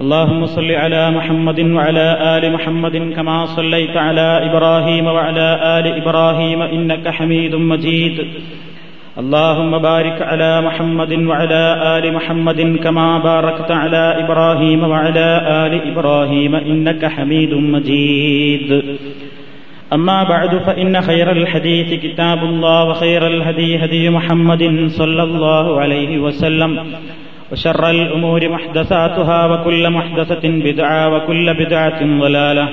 اللهم صل على محمد وعلى آل محمد كما صليت على إبراهيم وعلى آل إبراهيم إنك حميد مجيد. اللهم بارك على محمد وعلى آل محمد كما باركت على إبراهيم وعلى آل إبراهيم إنك حميد مجيد. أما بعد فإن خير الحديث كتاب الله وخير الهدي هدي محمد صلى الله عليه وسلم. وشر الأمور محدثاتها وكل محدثة بدعة وكل بدعة ضلالة.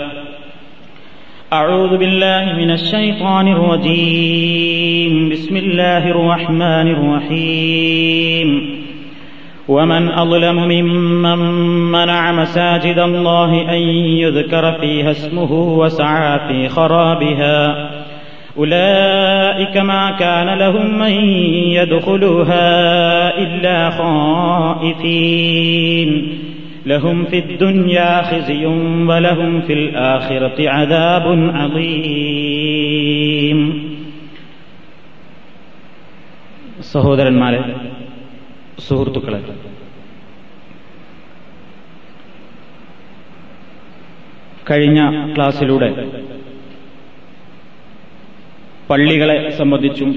أعوذ بالله من الشيطان الرجيم. بسم الله الرحمن الرحيم. ومن أظلم ممن منع مساجد الله أن يذكر فيها اسمه وسعى في خرابها. أولئك ما كان لهم من يدخلوها إلا خائفين لهم في الدنيا خزي ولهم في الآخرة عذاب عظيم സഹോദരന്മാരെ സുഹൃത്തുക്കളെ കഴിഞ്ഞ ക്ലാസ്സിലൂടെ പള്ളികളെ സംബന്ധിച്ചും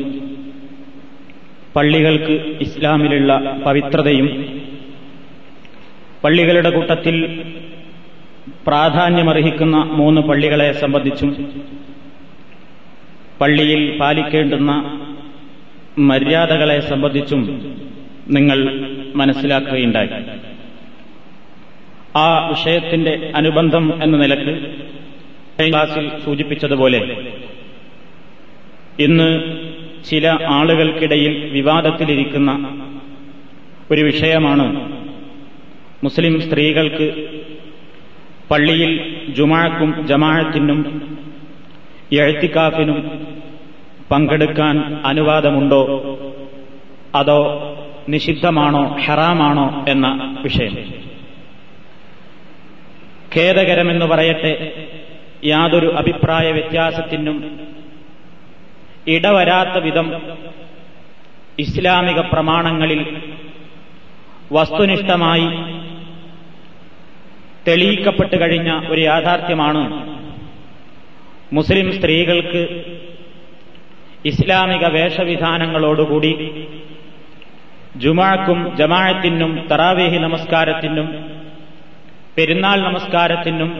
പള്ളികൾക്ക് ഇസ്ലാമിലുള്ള പവിത്രതയും പള്ളികളുടെ കൂട്ടത്തിൽ പ്രാധാന്യമർഹിക്കുന്ന മൂന്ന് പള്ളികളെ സംബന്ധിച്ചും പള്ളിയിൽ പാലിക്കേണ്ടുന്ന മര്യാദകളെ സംബന്ധിച്ചും നിങ്ങൾ മനസ്സിലാക്കുകയുണ്ടായി. ആ വിഷയത്തിന്റെ അനുബന്ധം എന്ന നിലയ്ക്ക് ക്ലാസിൽ സൂചിപ്പിച്ചതുപോലെ ഇന്ന് ചില ആളുകൾക്കിടയിൽ വിവാദത്തിലിരിക്കുന്ന ഒരു വിഷയമാണ് മുസ്ലിം സ്ത്രീകൾക്ക് പള്ളിയിൽ ജുമാക്കും ജമാഴത്തിനും എഴുത്തിക്കാഫിനും പങ്കെടുക്കാൻ അനുവാദമുണ്ടോ? അതോ നിഷിദ്ധമാണോ ഹറാമാണോ എന്ന വിഷയം. ഖേദകരമെന്ന് പറയട്ടെ യാതൊരു അഭിപ്രായ വ്യത്യാസത്തിനും ഇടവരാത്ത വിധം ഇസ്ലാമിക പ്രമാണങ്ങളിൽ വസ്തുനിഷ്ഠമായി തെളിയിക്കപ്പെട്ടു കഴിഞ്ഞ ഒരു യാഥാർത്ഥ്യമാണ് മുസ്ലിം സ്ത്രീകൾക്ക് ഇസ്ലാമിക വേഷവിധാനങ്ങളോടുകൂടി ജുമാക്കും ജമാഴത്തിനും തറാവേഹി നമസ്കാരത്തിനും പെരുന്നാൾ നമസ്കാരത്തിനും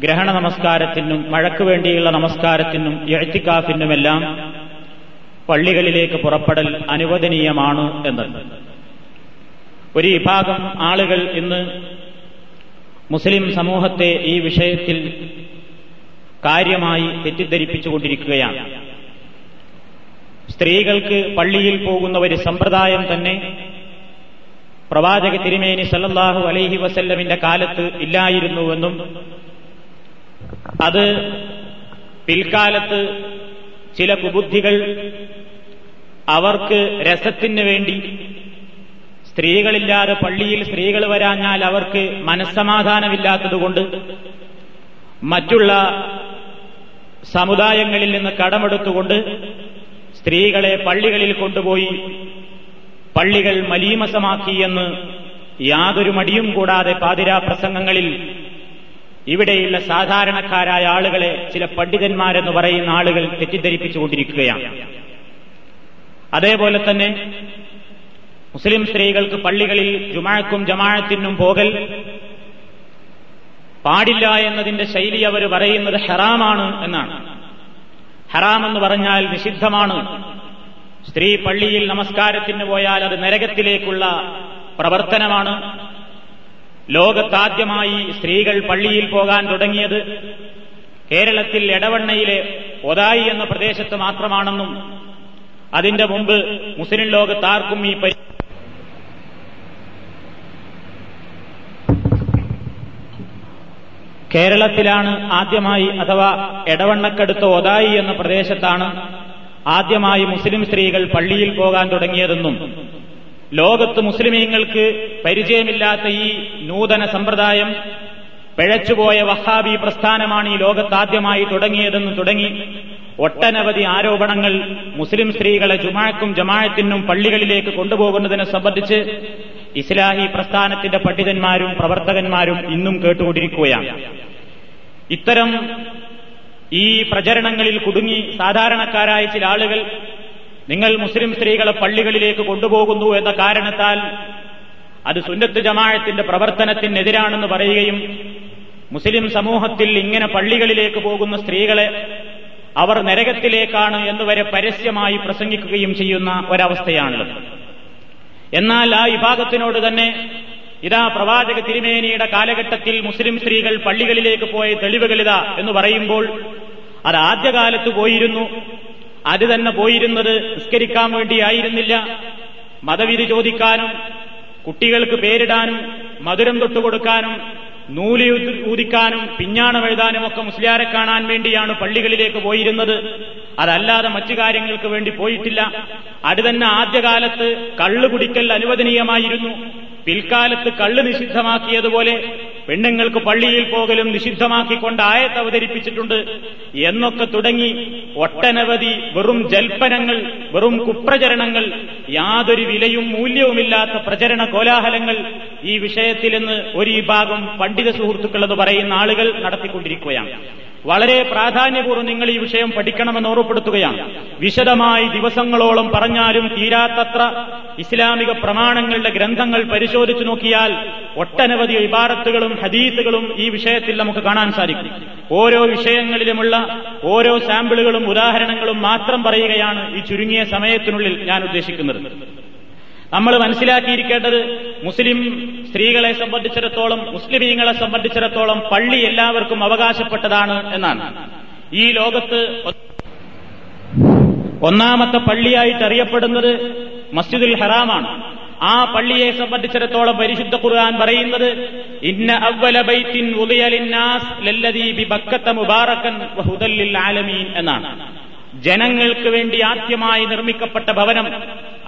ഗ്രഹണ നമസ്കാരത്തിനും മഴയ്ക്ക് വേണ്ടിയുള്ള നമസ്കാരത്തിനും എഴുത്തിക്കാഫിനുമെല്ലാം പള്ളികളിലേക്ക് പുറപ്പെടൽ അനുവദനീയമാണ് എന്നത്. ഒരു വിഭാഗം ആളുകൾ ഇന്ന് മുസ്ലിം സമൂഹത്തെ ഈ വിഷയത്തിൽ കാര്യമായി തെറ്റിദ്ധരിപ്പിച്ചുകൊണ്ടിരിക്കുകയാണ്. സ്ത്രീകൾക്ക് പള്ളിയിൽ പോകുന്ന ഒരു സമ്പ്രദായം തന്നെ പ്രവാചക തിരുമേനി സല്ലാഹു അലൈഹി വസല്ലമിന്റെ കാലത്ത് ഇല്ലായിരുന്നുവെന്നും അത് പിൽക്കാലത്ത് ചില കുബുദ്ധികൾ അവർക്ക് രസത്തിന് വേണ്ടി. സ്ത്രീകളില്ലാതെ പള്ളിയിൽ സ്ത്രീകൾ വരാഞ്ഞാൽ അവർക്ക് മനസ്സമാധാനമില്ലാത്തതുകൊണ്ട് മറ്റുള്ള സമുദായങ്ങളിൽ നിന്ന് കടമെടുത്തുകൊണ്ട് സ്ത്രീകളെ പള്ളികളിൽ കൊണ്ടുപോയി പള്ളികൾ മലീമസമാക്കി എന്ന് യാതൊരു മടിയും കൂടാതെ പാതിരാ പ്രസംഗങ്ങളിൽ ഇവിടെയുള്ള സാധാരണക്കാരായ ആളുകളെ ചില പണ്ഡിതന്മാരെന്ന് പറയുന്ന ആളുകൾ തെറ്റിദ്ധരിപ്പിച്ചുകൊണ്ടിരിക്കുകയാണ്. അതേപോലെ തന്നെ മുസ്ലിം സ്ത്രീകൾക്ക് പള്ളികളിൽ ജുമാക്കും ജമാഴത്തിനും പോകൽ പാടില്ല എന്നതിന്റെ ശൈലി അവർ പറയുന്നത് ഹറാമാണ് എന്നാണ്. ഹറാം എന്ന് പറഞ്ഞാൽ നിഷിദ്ധമാണ്. സ്ത്രീ പള്ളിയിൽ നമസ്കാരത്തിന് പോയാൽ അത് നരകത്തിലേക്കുള്ള പ്രവർത്തനമാണ്. ലോകത്താദ്യമായി സ്ത്രീകൾ പള്ളിയിൽ പോകാൻ തുടങ്ങിയത് കേരളത്തിൽ എടവണ്ണയിലെ ഒതായി എന്ന പ്രദേശത്ത് മാത്രമാണെന്നും അതിന്റെ മുമ്പ് മുസ്ലിം ലോകത്താർക്കും ഈ പരി കേരളത്തിലാണ് ആദ്യമായി അഥവാ എടവണ്ണക്കടുത്ത ഒതായി എന്ന പ്രദേശത്താണ് ആദ്യമായി മുസ്ലിം സ്ത്രീകൾ പള്ളിയിൽ പോകാൻ തുടങ്ങിയതെന്നും ലോകത്ത് മുസ്ലിമീങ്ങൾക്ക് പരിചയമില്ലാത്ത ഈ നൂതന സമ്പ്രദായം പിഴച്ചുപോയ വഹാബി പ്രസ്ഥാനമാണ് ഈ ലോകത്ത് ആദ്യമായി തുടങ്ങിയതെന്ന് തുടങ്ങി ഒട്ടനവധി ആരോപണങ്ങൾ മുസ്ലിം സ്ത്രീകളെ ജുമാക്കും ജമായത്തിനും പള്ളികളിലേക്ക് കൊണ്ടുപോകുന്നതിനെ സംബന്ധിച്ച് ഇസ്ലാഹി പ്രസ്ഥാനത്തിന്റെ പണ്ഡിതന്മാരും പ്രവർത്തകന്മാരും ഇന്നും കേട്ടുകൊണ്ടിരിക്കുകയാണ്. ഇത്തരം ഈ പ്രചരണങ്ങളിൽ കുടുങ്ങി സാധാരണക്കാരായ ചില ആളുകൾ നിങ്ങൾ മുസ്ലിം സ്ത്രീകളെ പള്ളികളിലേക്ക് കൊണ്ടുപോകുന്നു എന്ന കാരണത്താൽ അത് സുന്നത്ത് ജമാഴത്തിന്റെ പ്രവർത്തനത്തിനെതിരാണെന്ന് പറയുകയും മുസ്ലിം സമൂഹത്തിൽ ഇങ്ങനെ പള്ളികളിലേക്ക് പോകുന്ന സ്ത്രീകളെ അവർ നരകത്തിലേക്കാണ് എന്നുവരെ പരസ്യമായി പ്രസംഗിക്കുകയും ചെയ്യുന്ന ഒരവസ്ഥയാണുള്ളത്. എന്നാൽ ആ വിഭാഗത്തിനോട് തന്നെ ഇതാ പ്രവാചക തിരുമേനിയുടെ കാലഘട്ടത്തിൽ മുസ്ലിം സ്ത്രീകൾ പള്ളികളിലേക്ക് പോയ തെളിവുകളിതാ എന്ന് പറയുമ്പോൾ അത് ആദ്യകാലത്ത് പോയിരുന്നു. അത് തന്നെ പോയിരുന്നത് നിസ്കരിക്കാൻ വേണ്ടിയായിരുന്നില്ല മതവിധി ചോദിക്കാനും കുട്ടികൾക്ക് പേരിടാനും മധുരം തൊട്ടുകൊടുക്കാനും നൂലി ഊതിക്കാനും പിഞ്ഞാണം എഴുതാനും ഒക്കെ മുസ്ലിയാരെ കാണാൻ വേണ്ടിയാണ് പള്ളികളിലേക്ക് പോയിരുന്നത്. അതല്ലാതെ മറ്റു കാര്യങ്ങൾക്ക് വേണ്ടി പോയിട്ടില്ല. അടുതന്നെ തന്നെ ആദ്യകാലത്ത് കള്ളു കുടിക്കൽ അനുവദനീയമായിരുന്നു. പിൽക്കാലത്ത് കള്ള് നിഷിദ്ധമാക്കിയതുപോലെ പെണ്ണുങ്ങൾക്ക് പള്ളിയിൽ പോകലും നിഷിദ്ധമാക്കിക്കൊണ്ട് ആയത്ത് അവതരിപ്പിച്ചിട്ടുണ്ട്. എന്നൊക്കെ തുടങ്ങി ഒട്ടനവധി വെറും ജൽപ്പനങ്ങൾ വെറും കുപ്രചരണങ്ങൾ യാതൊരു വിലയും മൂല്യവുമില്ലാത്ത പ്രചരണ കോലാഹലങ്ങൾ ഈ വിഷയത്തിൽ നിന്ന് ഒരു വിഭാഗം പണ്ഡിത സുഹൃത്തുക്കൾ എന്ന് പറയുന്ന ആളുകൾ നടത്തിക്കൊണ്ടിരിക്കുകയാണ്. വളരെ പ്രാധാന്യപൂർവം നിങ്ങൾ ഈ വിഷയം പഠിക്കണമെന്ന് ഓർമ്മപ്പെടുത്തുകയാണ്. വിശദമായി ദിവസങ്ങളോളം പറഞ്ഞാലും തീരാത്തത്ര ഇസ്ലാമിക പ്രമാണങ്ങളുടെ ഗ്രന്ഥങ്ങൾ പരിശോധിച്ചു നോക്കിയാൽ ഒട്ടനവധി ഇബാറത്തുകളും ഹദീസുകളും ഈ വിഷയത്തിൽ നമുക്ക് കാണാൻ സാധിക്കും. ഓരോ വിഷയങ്ങളിലുമുള്ള ഓരോ സാമ്പിളുകളും ഉദാഹരണങ്ങളും മാത്രം പറയുകയാണ് ഈ ചുരുങ്ങിയ സമയത്തിനുള്ളിൽ ഞാൻ ഉദ്ദേശിക്കുന്നത്. നമ്മൾ മനസ്സിലാക്കിയിരിക്കേണ്ടത് മുസ്ലിം സ്ത്രീകളെ സംബന്ധിച്ചിടത്തോളം മുസ്ലിമീങ്ങളെ സംബന്ധിച്ചിടത്തോളം പള്ളി എല്ലാവർക്കും അവകാശപ്പെട്ടതാണ് എന്നാണ്. ഈ ലോകത്ത് ഒന്നാമത്തെ പള്ളിയായിട്ട് അറിയപ്പെടുന്നത് മസ്ജിദുൽ ഹറാമാണ്. ആ പള്ളിയെ സംബന്ധിച്ചിടത്തോളം പരിശുദ്ധ ഖുർആൻ പറയുന്നത് ഇന്ന അവല ബൈത്തിൻ മുബാറക്കൻ ആലമീൻ എന്നാണ്. ജനങ്ങൾക്ക് വേണ്ടി ആദ്യമായി നിർമ്മിക്കപ്പെട്ട ഭവനം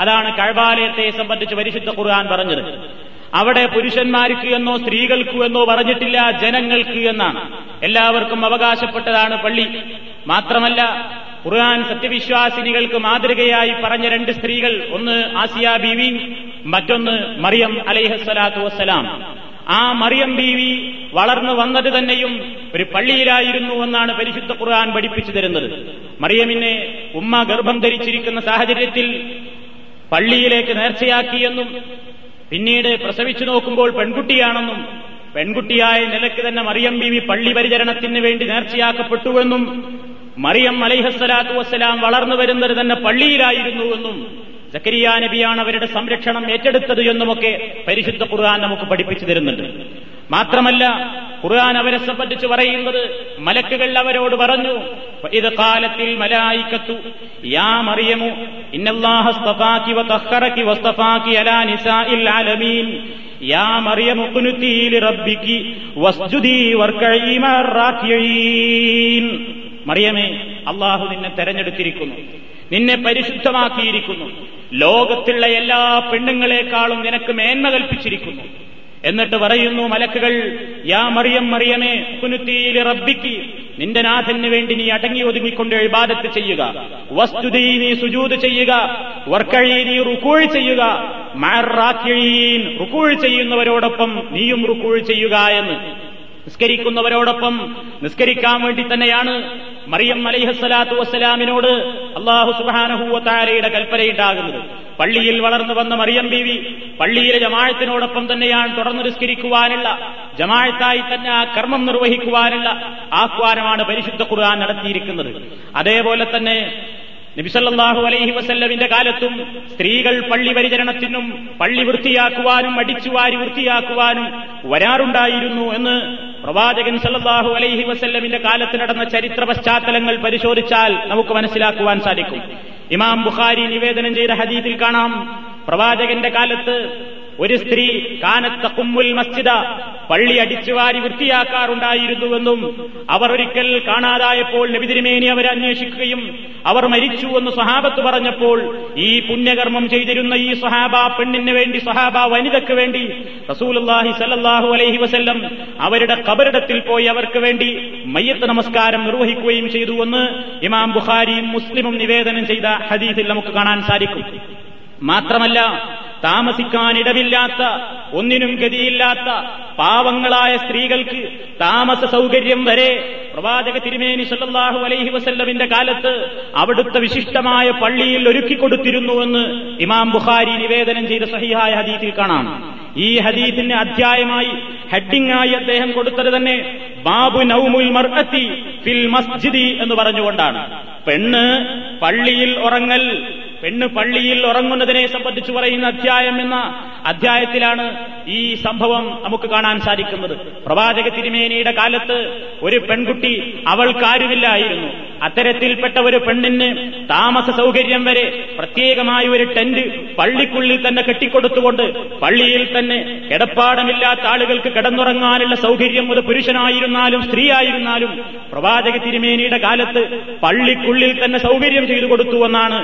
അതാണ് കഴബാലയത്തെ സംബന്ധിച്ച് പരിശുദ്ധ ഖുർആൻ പറഞ്ഞത്. അവിടെ പുരുഷന്മാർക്ക് എന്നോ സ്ത്രീകൾക്കു എന്നോ പറഞ്ഞിട്ടില്ല ജനങ്ങൾക്ക് എന്നാണ്. എല്ലാവർക്കും അവകാശപ്പെട്ടതാണ് പള്ളി. മാത്രമല്ല ഖുർആൻ സത്യവിശ്വാസിനികൾക്ക് മാതൃകയായി പറഞ്ഞ രണ്ട് സ്ത്രീകൾ ഒന്ന് ആസിയ ബീവി മറ്റൊന്ന് മറിയം അലൈഹസ്വലാത്തു വസ്സലാം. ആ മറിയം ബീവി വളർന്നു വന്നത് തന്നെയും ഒരു പള്ളിയിലായിരുന്നു എന്നാണ് പരിശുദ്ധ ഖുർആൻ പഠിപ്പിച്ചു തരുന്നത്. മറിയമിനെ ഉമ്മ ഗർഭം ധരിച്ചിരിക്കുന്ന സാഹചര്യത്തിൽ പള്ളിയിലേക്ക് നേർച്ചയാക്കിയെന്നും പിന്നീട് പ്രസവിച്ചു നോക്കുമ്പോൾ പെൺകുട്ടിയാണെന്നും പെൺകുട്ടിയായ നിലയ്ക്ക് തന്നെ മറിയം ബീവി പള്ളി പരിചരണത്തിന് വേണ്ടി നേർച്ചയാക്കപ്പെട്ടുവെന്നും മറിയം അലൈഹസ്സലാത്തു വസ്സലാം വളർന്നു വരുന്നത് തന്നെ പള്ളിയിലായിരുന്നുവെന്നും സക്കരിയ നബിയാണ് അവരുടെ സംരക്ഷണം ഏറ്റെടുത്തത് എന്നുമൊക്കെ പരിശുദ്ധ ഖുർആൻ നമുക്ക് പഠിപ്പിച്ചു തരുന്നുണ്ട്. മാത്രമല്ല ഖുർആൻ അവരെ സംബന്ധിച്ച് പറയുന്നത് മലക്കുകൾ അവരോട് പറഞ്ഞു ഇത് കാലത്തിൽ മലായിക്കത്തു യാ മറിയമു യാ മറിയമു വസ്ജുദി മറിയമേ അള്ളാഹു നിന്നെ തെരഞ്ഞെടുത്തിരിക്കുന്നു നിന്നെ പരിശുദ്ധമാക്കിയിരിക്കുന്നു ലോകത്തുള്ള എല്ലാ പെണ്ണുങ്ങളെക്കാളും നിനക്ക് മേന്മ കൽപ്പിച്ചിരിക്കുന്നു. എന്നിട്ട് പറയുന്നു മലക്കുകൾ യാ മറിയം മറിയമേ കുനുത്തിയിലെ റബ്ബിക്ക് നിന്റെ നാഥന് വേണ്ടി നീ അടങ്ങി ഒതുങ്ങിക്കൊണ്ട് എഴുപാദത്ത് ചെയ്യുക. വസ്തുതി നീ സുജൂത് ചെയ്യുക. വർക്കഴി നീ റുക്കൂഴ് ചെയ്യുക. മാറാക്കിഴീൻ റുക്കൂഴ് ചെയ്യുന്നവരോടൊപ്പം നീയും റുക്കൂഴ് ചെയ്യുക എന്ന്. നിസ്കരിക്കുന്നവരോടൊപ്പം നിസ്കരിക്കാൻ വേണ്ടി തന്നെയാണ് മറിയം അലൈഹസ്സലാത്തു വസ്സലാമിനോട് അള്ളാഹു സുബാനഹൂവത്താരയുടെ കൽപ്പനയുണ്ടാകുന്നത്. പള്ളിയിൽ വളർന്നു വന്ന മറിയം ബീവി പള്ളിയിലെ ജമാഴത്തിനോടൊപ്പം തന്നെയാണ് തുടർന്ന് നിസ്കരിക്കുവാനുള്ള ജമാഴത്തായി തന്നെ ആ കർമ്മം നിർവഹിക്കുവാനുള്ള ആഹ്വാനമാണ് പരിശുദ്ധ ഖുർആൻ നടത്തിയിരിക്കുന്നത്. അതേപോലെ തന്നെ നബിസല്ലാഹു അലൈഹി വസല്ലമിന്റെ കാലത്തും സ്ത്രീകൾ പള്ളി പരിചരണത്തിനും പള്ളി വൃത്തിയാക്കുവാനും അടിച്ചുവാരി വൃത്തിയാക്കുവാനും വരാറുണ്ടായിരുന്നു എന്ന് പ്രവാചകൻ സല്ലാഹു അലൈഹി വസല്ലമിന്റെ കാലത്ത് നടന്ന ചരിത്ര പശ്ചാത്തലങ്ങൾ പരിശോധിച്ചാൽ നമുക്ക് മനസ്സിലാക്കുവാൻ സാധിക്കും. ഇമാം ബുഖാരി നിവേദനം ചെയ്ത ഹദീസിൽ കാണാം പ്രവാചകന്റെ കാലത്ത് ഒരു സ്ത്രീ കാനത്ത കുമ്മുൽ മസ്ജിദ പള്ളി അടിച്ചുവാരി വൃത്തിയാക്കാറുണ്ടായിരുന്നുവെന്നും അവർ ഒരിക്കൽ കാണാതായപ്പോൾ നബിതിരുമേനി അവരെ അന്വേഷിക്കുകയും അവർ മരിച്ചു എന്ന് സഹാബത്ത് പറഞ്ഞപ്പോൾ ഈ പുണ്യകർമ്മം ചെയ്തിരുന്ന ഈ സഹാബ പെണ്ണിന് വേണ്ടി സഹാബ വനിതയ്ക്ക് വേണ്ടി റസൂലുള്ളാഹി സല്ലാഹു അലൈഹി വസല്ലം അവരുടെ കബറിടത്തിൽ പോയി അവർക്ക് വേണ്ടി മയ്യത്ത് നമസ്കാരം നിർവഹിക്കുകയും ചെയ്തു എന്ന് ഇമാം ബുഖാരിയും മുസ്ലിമും നിവേദനം ചെയ്ത ഹദീസിൽ നമുക്ക് കാണാൻ സാധിക്കും. മാത്രമല്ല താമസിക്കാനിടമില്ലാത്ത ഒന്നിനും ഗതിയില്ലാത്ത പാവങ്ങളായ സ്ത്രീകൾക്ക് താമസ സൗകര്യം വരെ പ്രവാചക തിരുമേനി സല്ലാഹു അലൈഹി വസല്ലമിന്റെ കാലത്ത് അവിടുത്തെ വിശിഷ്ടമായ പള്ളിയിൽ ഒരുക്കിക്കൊടുത്തിരുന്നുവെന്ന് ഇമാം ബുഖാരി നിവേദനം ചെയ്ത സഹിഹായ ഹദീത്തിൽ കാണാം. ഈ ഹദീത്തിന്റെ അധ്യായമായി ഹെഡിംഗായി അദ്ദേഹം കൊടുത്തത് തന്നെ ബാബു നൗമുൽ മർഅത്തി ഫിൽ മസ്ജിദി എന്ന് പറഞ്ഞുകൊണ്ടാണ്. പെണ്ണ് പള്ളിയിൽ ഉറങ്ങൽ പെണ്ണ് പള്ളിയിൽ ഉറങ്ങുന്നതിനെ സംബന്ധിച്ച് പറയുന്ന അധ്യായം എന്ന അധ്യായത്തിലാണ് ഈ സംഭവം നമുക്ക് കാണാൻ സാധിക്കുന്നത്. പ്രവാചക തിരുമേനിയുടെ കാലത്ത് ഒരു പെൺകുട്ടി അവൾക്കാരുമില്ലായിരുന്നു അത്തരത്തിൽപ്പെട്ട ഒരു പെണ്ണിന് താമസ സൗകര്യം വരെ പ്രത്യേകമായ ഒരു ടെന്റ് പള്ളിക്കുള്ളിൽ തന്നെ കെട്ടിക്കൊടുത്തുകൊണ്ട് പള്ളിയിൽ തന്നെ കിടപ്പാടമില്ലാത്ത ആളുകൾക്ക് കിടന്നുറങ്ങാനുള്ള സൗകര്യം ഒരു പുരുഷനായിരുന്നാലും സ്ത്രീയായിരുന്നാലും പ്രവാചക തിരുമേനിയുടെ കാലത്ത് പള്ളിക്കുള്ളിൽ തന്നെ സൗകര്യം ചെയ്തു കൊടുത്തു എന്നാണ്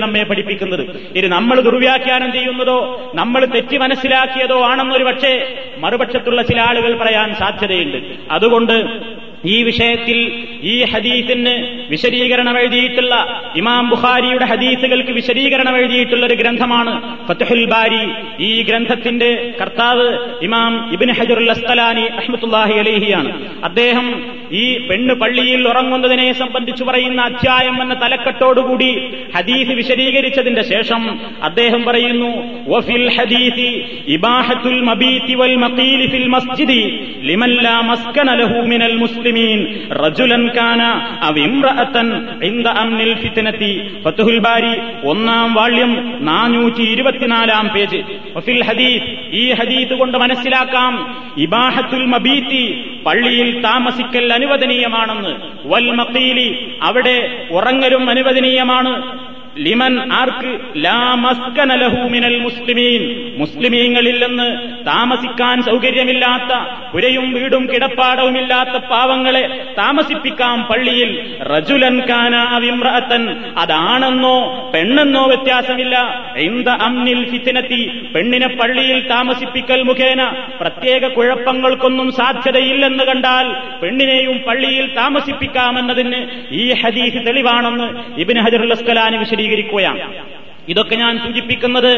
നമ്മെ പഠിപ്പിക്കുന്നത്. ഇത് നമ്മൾ ദുർവ്യാഖ്യാനം ചെയ്യുന്നതോ നമ്മൾ തെറ്റി മനസ്സിലാക്കിയതോ ആണെന്നൊരു പക്ഷേ മറുപക്ഷത്തുള്ള ചില ആളുകൾ പറയാൻ സാധ്യതയുണ്ട്. അതുകൊണ്ട് ഈ വിഷയത്തിൽ ഈ ഹദീസിന് വിശദീകരണം എഴുതിയിട്ടുള്ള ഇമാം ബുഖാരിയുടെ ഹദീസുകൾക്ക് വിശദീകരണം എഴുതിയിട്ടുള്ള ഒരു ഗ്രന്ഥമാണ് ഫത്തുഹുൽ ബാരി. ഈ ഗ്രന്ഥത്തിന്റെ കർത്താവ് ഇമാം ഇബിൻ ഹജറുൽ അസ്തലാനി അഹമ്മത്തുല്ലാഹി അലേഹിയാണ്. അദ്ദേഹം ഈ പെണ്ണ് പള്ളിയിൽ ഉറങ്ങുന്നതിനെ സംബന്ധിച്ച് പറയുന്ന അധ്യായം എന്ന തലക്കെട്ടോടുകൂടി ഹദീസ് വിശദീകരിച്ചതിന്റെ ശേഷം അദ്ദേഹം പറയുന്നു വഫിൽ ഹദീസി ഇബാഹത്തുൽ മബീതി വൽ മഖീലി ഫിൽ മസ്ജിദി ലിമൻ ലാ മസ്കന ലഹു മിനൽ മുസ്ലിമീൻ. റജുലൻ കാന അവ ഇംറഅതൻ ഇൻദ അംനിൽ ഫിത്നതി ഫത്ഹുൽ ബാരി ഒന്നാം വാള്യം നാനൂറ്റി ഇരുപത്തിനാലാം പേജ്. ഫിൽ ഹദീസ് ഈ ഹദീസ് കൊണ്ട് മനസ്സിലാക്കാം. ഇബാഹത്തുൽ മബീത്തി പള്ളിയിൽ താമസിക്കൽ അനുവദനീയമാണെന്ന്. വൽ മഖീലി അവിടെ ഉറങ്ങലും അനുവദനീയമാണ്. ലിമൻ ആർക്ക് ലാമസ്കനലഹൂമിനൽ മസ്കന ലഹു മിനൽ മുസ്ലിമീൻ. മുസ്ലിമീങ്ങളില്ലെന്ന് താമസിക്കാൻ സൗകര്യമില്ലാത്ത പുരയും വീടും കിടപ്പാടവുമില്ലാത്ത പാവങ്ങളെ താമസിപ്പിക്കാം പള്ളിയിൽ. റജുലൻ കാന അവിമ്രഅത്തൻ അതാണെന്നോ പെണ്ണെന്നോ വ്യത്യാസമില്ല. എന്ത അമ്നിൽ ഫിത്തിനെത്തി. പെണ്ണിനെ പള്ളിയിൽ താമസിപ്പിക്കൽ മുഖേന പ്രത്യേക കുഴപ്പങ്ങൾക്കൊന്നും സാധ്യതയില്ലെന്ന് കണ്ടാൽ പെണ്ണിനെയും പള്ളിയിൽ താമസിപ്പിക്കാമെന്നതിന് ഈ ഹദീസ് തെളിവാണെന്ന് ഇബിൻ ഹജറുൽ അസ്കലാനി വിശദീകരിക്കുകയാണ് ഇതൊക്കെ ഞാൻ സൂചിപ്പിക്കുന്നത്